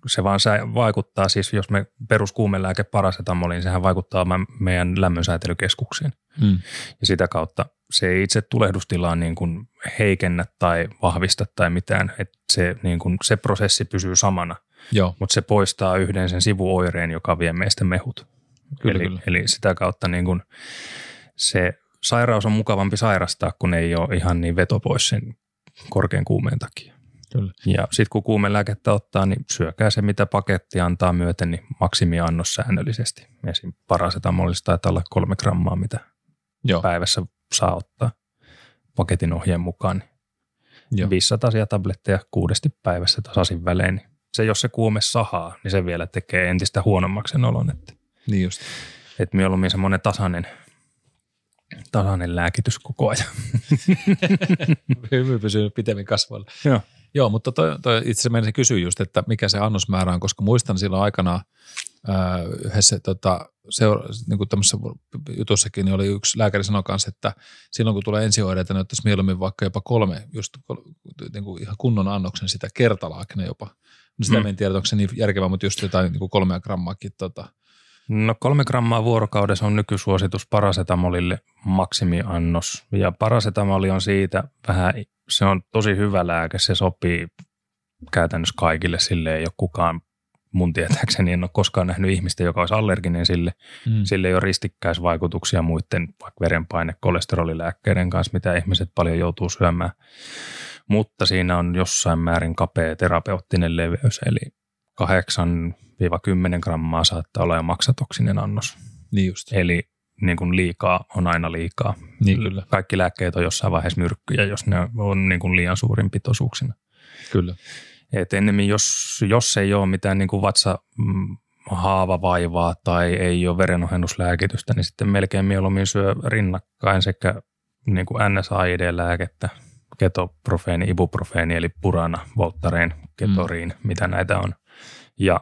se vaan sä, vaikuttaa siis, jos me peruskuumelääke parasetamoliin, sehän vaikuttaa meidän lämmönsäätelykeskuksiin. Mm. Ja sitä kautta se ei itse tulehdustilaa niin kuin heikennä tai vahvista tai mitään. Et se, niin kuin, se prosessi pysyy samana, Joo, mutta se poistaa yhden sen sivuoireen, joka vie meistä mehut. Kyllä, eli, kyllä. eli sitä kautta niin kuin se sairaus on mukavampi sairastaa, kun ei ole ihan niin veto pois sen korkean kuumeen takia. kyllä. Ja sitten kun kuumelääkettä ottaa, niin syökää se, mitä paketti antaa myöten, niin maksimiannos säännöllisesti. Esim. parasetamolista taitaa olla kolme grammaa, mitä Joo, päivässä saa ottaa paketin ohjeen mukaan. Niin joo. 500 tabletteja kuudesti päivässä tasaisin välein. Niin se, jos se kuume sahaa, niin se vielä tekee entistä huonommaksi sen olon. Että, Niin just. että mieluummin semmoinen tasainen, tasainen lääkitys koko ajan. Hymy pysyy pitemmin kasvoilla. Joo. Joo, mutta toi, toi itse asiassa kysyä just, että mikä se annosmäärä on, koska muistan silloin aikanaan ää, yhdessä tota, seura- niin kuin tämmöisessä jutussakin niin oli yksi lääkäri sanoi kanssa, että silloin kun tulee ensioireita, niin ottaisi mieluummin vaikka jopa kolme, just niin kuin ihan kunnon annoksen sitä kertalaakne jopa. No sitä mm. en tiedä, onko se niin järkevää, mutta just jotain niin kuin kolmea grammaakin. Tota. No kolme grammaa vuorokaudessa on nykysuositus parasetamolille maksimiannos. Ja parasetamoli on siitä vähän, se on tosi hyvä lääke, se sopii käytännössä kaikille, sille ei ole kukaan mun tietääkseni, en ole koskaan nähnyt ihmistä, joka olisi allerginen sille. Mm. Sille ei ole ristikkäisvaikutuksia muiden vaikka verenpaine, kolesterolilääkkeiden kanssa, mitä ihmiset paljon joutuu syömään. Mutta siinä on jossain määrin kapea terapeuttinen leveys, eli 8-10 grammaa saattaa olla jo maksatoksinen annos. Niin just. Eli niin kuin liikaa on aina liikaa. Niin kyllä. Kaikki lääkkeet on jossain vaiheessa myrkkyjä, jos ne on niin kuin liian suurin pitoisuuksina. Kyllä. Et ennemmin, jos, jos ei ole mitään niin kuin vatsa mm, haavavaivaa tai ei ole verenohennuslääkitystä, niin sitten melkein mieluummin syö rinnakkain sekä niin kuin NSAID-lääkettä, ketoprofeeni, ibuprofeeni eli purana, voltaren, ketoriin, mm. mitä näitä on, ja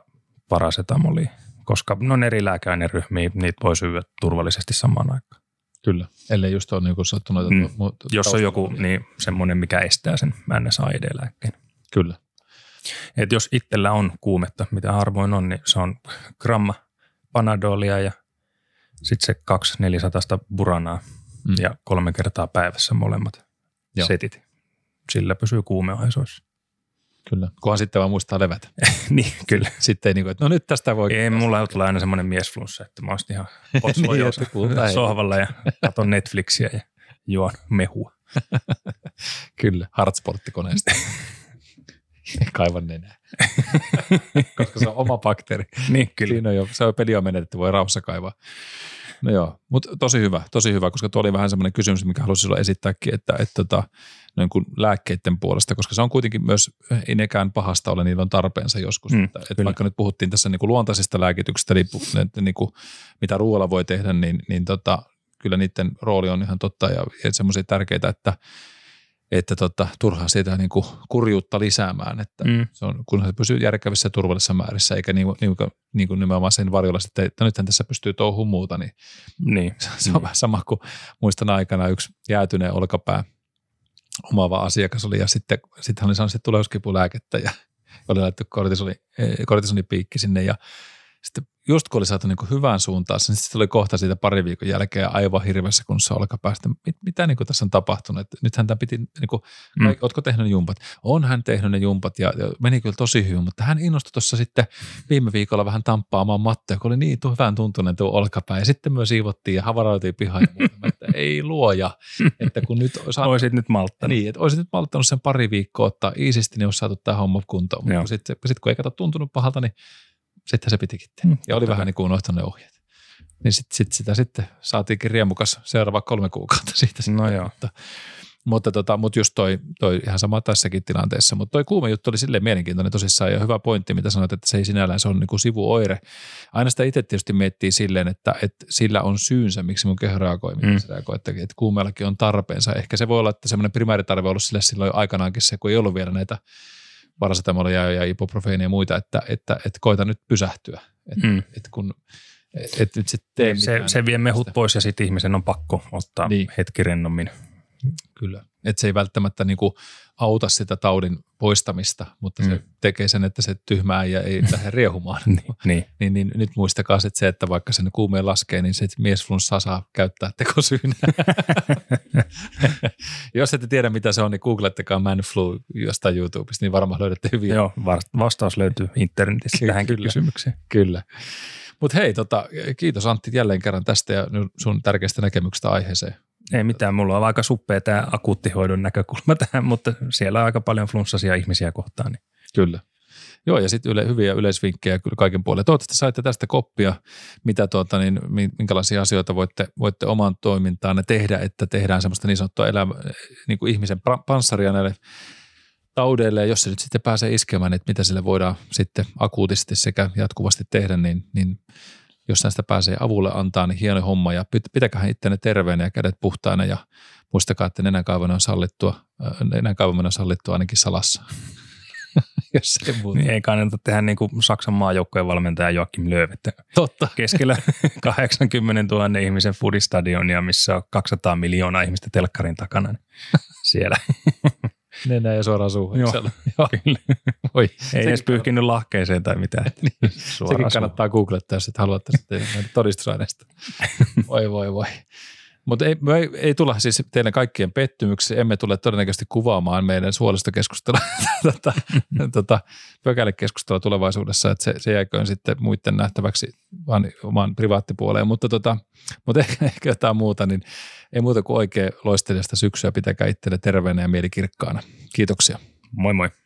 parasetamoli, koska ne on eri lääkeaineryhmiä, niitä voi syödä turvallisesti samaan aikaan. Kyllä. Ellei just ole niin sattunut. Mm. Mm. Jos on joku niin semmoinen, mikä estää sen NSAID-lääkkeen. Kyllä. Et jos itsellä on kuumetta, mitä harvoin on, niin se on gramma panadolia ja sitten se kaksi 400 buranaa Mm. ja kolme kertaa päivässä molemmat Joo. setit. Sillä pysyy kuume aisoissa. Kyllä. Kunhan sitten vaan muistaa levätä. niin, kyllä. Sitten ei niin kuin, että no nyt tästä voi. Ei, mulla tulee aina semmoinen miesflunssa, että mä oon ihan Niin, sohvalla ja katon Netflixiä ja juon mehua. Kyllä, hardsporttikoneesta. Kaivan nenää. Koska se on oma bakteeri. Niin, kyllä. Siinä on jo, se on peli on menetetty, voi rauhassa kaivaa. No joo, mutta tosi hyvä, tosi hyvä, koska tuo oli vähän semmoinen kysymys, mikä halusin sulla esittääkin, että, että tota, noin kuin lääkkeiden puolesta, koska se on kuitenkin myös, ei nekään pahasta ole, niillä on tarpeensa joskus. Mm, että, että vaikka nyt puhuttiin tässä niin kuin luontaisista lääkityksistä, eli niin kuin, mitä ruoalla voi tehdä, niin, niin tota, kyllä niiden rooli on ihan totta ja, ja semmoisia tärkeitä, että, että tota, turhaa siitä niin kuin kurjuutta lisäämään, että Mm. se on, kunhan se pysyy järkevissä ja turvallisissa määrissä, eikä niin, niin, niin kuin nimenomaan sen varjolla sitten, että nythän tässä pystyy touhuun muuta, niin Niin. se on vähän sama kuin muistan aikana yksi jäätyneen olkapää omaava asiakas oli ja sitten, sitten hän oli saanut sitten tuleuskipulääkettä ja oli laittu kortisoni, eh, kortisonipiikki sinne ja sitten just kun oli saatu niin hyvään suuntaan, niin sitten oli kohta siitä pari viikon jälkeen aivan hirveässä kunnossa olkapäästä. Mit, mitä niin kuin tässä on tapahtunut? Että nythän tämä piti, niin kuin, Mm. ootko tehnyt ne jumpat? On hän tehnyt ne jumpat ja, ja meni kyllä tosi hyvin, mutta hän innostui tuossa sitten viime viikolla vähän tamppaamaan mattoja, kun oli niin tu- hyvän tuntunen tuo olkapää. Ja sitten myös siivottiin ja havaroitiin pihaan ja muuta. Että ei luoja, että kun nyt saa, Oisit nyt malttanut. niin, että olisit nyt malttanut sen pari viikkoa ottaa iisisti, niin olisi saatu tämä homma kuntoon. Mutta sitten sit, kun ei kato tuntunut pahalta, niin sitten se pitikin tehdä. Mm, Ja oli vähän niin kuin unohtanut ne ohjeet. Niin sit, sit sitä sitten saatiinkin riemukas seuraava kolme kuukautta siitä. sitten. No joo. Mutta, Mutta, tota, mutta just toi, toi ihan sama tässäkin tilanteessa. Mutta toi kuuma juttu oli silleen mielenkiintoinen tosissaan ja hyvä pointti, mitä sanoit, että se ei sinällään, se on niin kuin sivuoire. Aina sitä itse tietysti miettii silleen, että, että sillä on syynsä, miksi mun keho reagoi, mm. se reagoi että, että kuumeellakin on tarpeensa. Ehkä se voi olla, että semmoinen primääritarve on ollut sille silloin aikanaankin se, kun ei ollut vielä näitä parasetamolia ja ibuprofeenia ja muita, että, että, että koita nyt pysähtyä. Että, mm. että kun et nyt sit tee se, se vie mehut pois ja sitten ihmisen on pakko ottaa niin. hetki rennommin. Kyllä. Että se ei välttämättä niinku auta sitä taudin poistamista, mutta mm. se tekee sen, että se tyhmää ja ei lähde riehumaan. niin, niin. niin, niin, nyt muistakaa sit se, että vaikka sen kuumeen laskee, niin se miesflunssa saa käyttää tekosyynä. Jos ette tiedä, mitä se on, niin googlettakaa man flu jostain YouTubesta, niin varmaan löydätte hyviä. Joo, vastaus löytyy internetistä tähänkin kyllä, kysymykseen. Kyllä. Mutta hei, tota, kiitos Antti jälleen kerran tästä ja sun tärkeästä näkemyksestä aiheeseen. Ei mitään, mulla on aika suppea tämä akuuttihoidon näkökulma tähän, mutta siellä on aika paljon flunssasia ihmisiä kohtaan. Niin. Kyllä. Joo, ja sitten yle, hyviä yleisvinkkejä kyllä kaiken puolelle. Toivottavasti saitte tästä koppia, mitä tuota, niin, minkälaisia asioita voitte, voitte oman toimintaanne tehdä, että tehdään semmoista niin sanottua elämä, niin kuin ihmisen panssaria näille taudeille, ja jos se nyt sitten pääsee iskemään, että mitä sille voidaan sitten akuutisti sekä jatkuvasti tehdä, niin, niin jos näistä pääsee avulle antaa, niin hieno homma ja pitäköhän ittenne terveenä ja kädet puhtaina ja muistakaa, että nenänkaivaminen on sallittua, äh, nenänkaivaminen on sallittua ainakin salassa. jos ei muuta. Niin ei kannata tehdä niin kuin Saksan maajoukkojen valmentaja Joakim Lööv, että Totta. keskellä 80 000 ihmisen foodistadionia, missä on 200 miljoonaa ihmistä telkkarin takana. Niin siellä Nenä ja suoraan suuhun. Joo, Joo. kyllä. Oi, Ei edes pyyhkinyt lahkeeseen tai mitään. niin, sekin kannattaa googlettaa, jos et haluatte sitten todistusaineesta. voi voi voi. Mutta ei, ei, ei tulla siis teidän kaikkien pettymyksiä, emme tule todennäköisesti kuvaamaan meidän suolistokeskustelua, tota, tota, pökälekeskustelua tulevaisuudessa, että se, se jääköön sitten muiden nähtäväksi vaan oman privaattipuoleen, mutta, tota, mutta ehkä, ehkä jotain muuta, niin ei muuta kuin oikein loistelijasta syksyä, pitäkää itselle terveenä ja mielikirkkaana. Kiitoksia. Moi moi.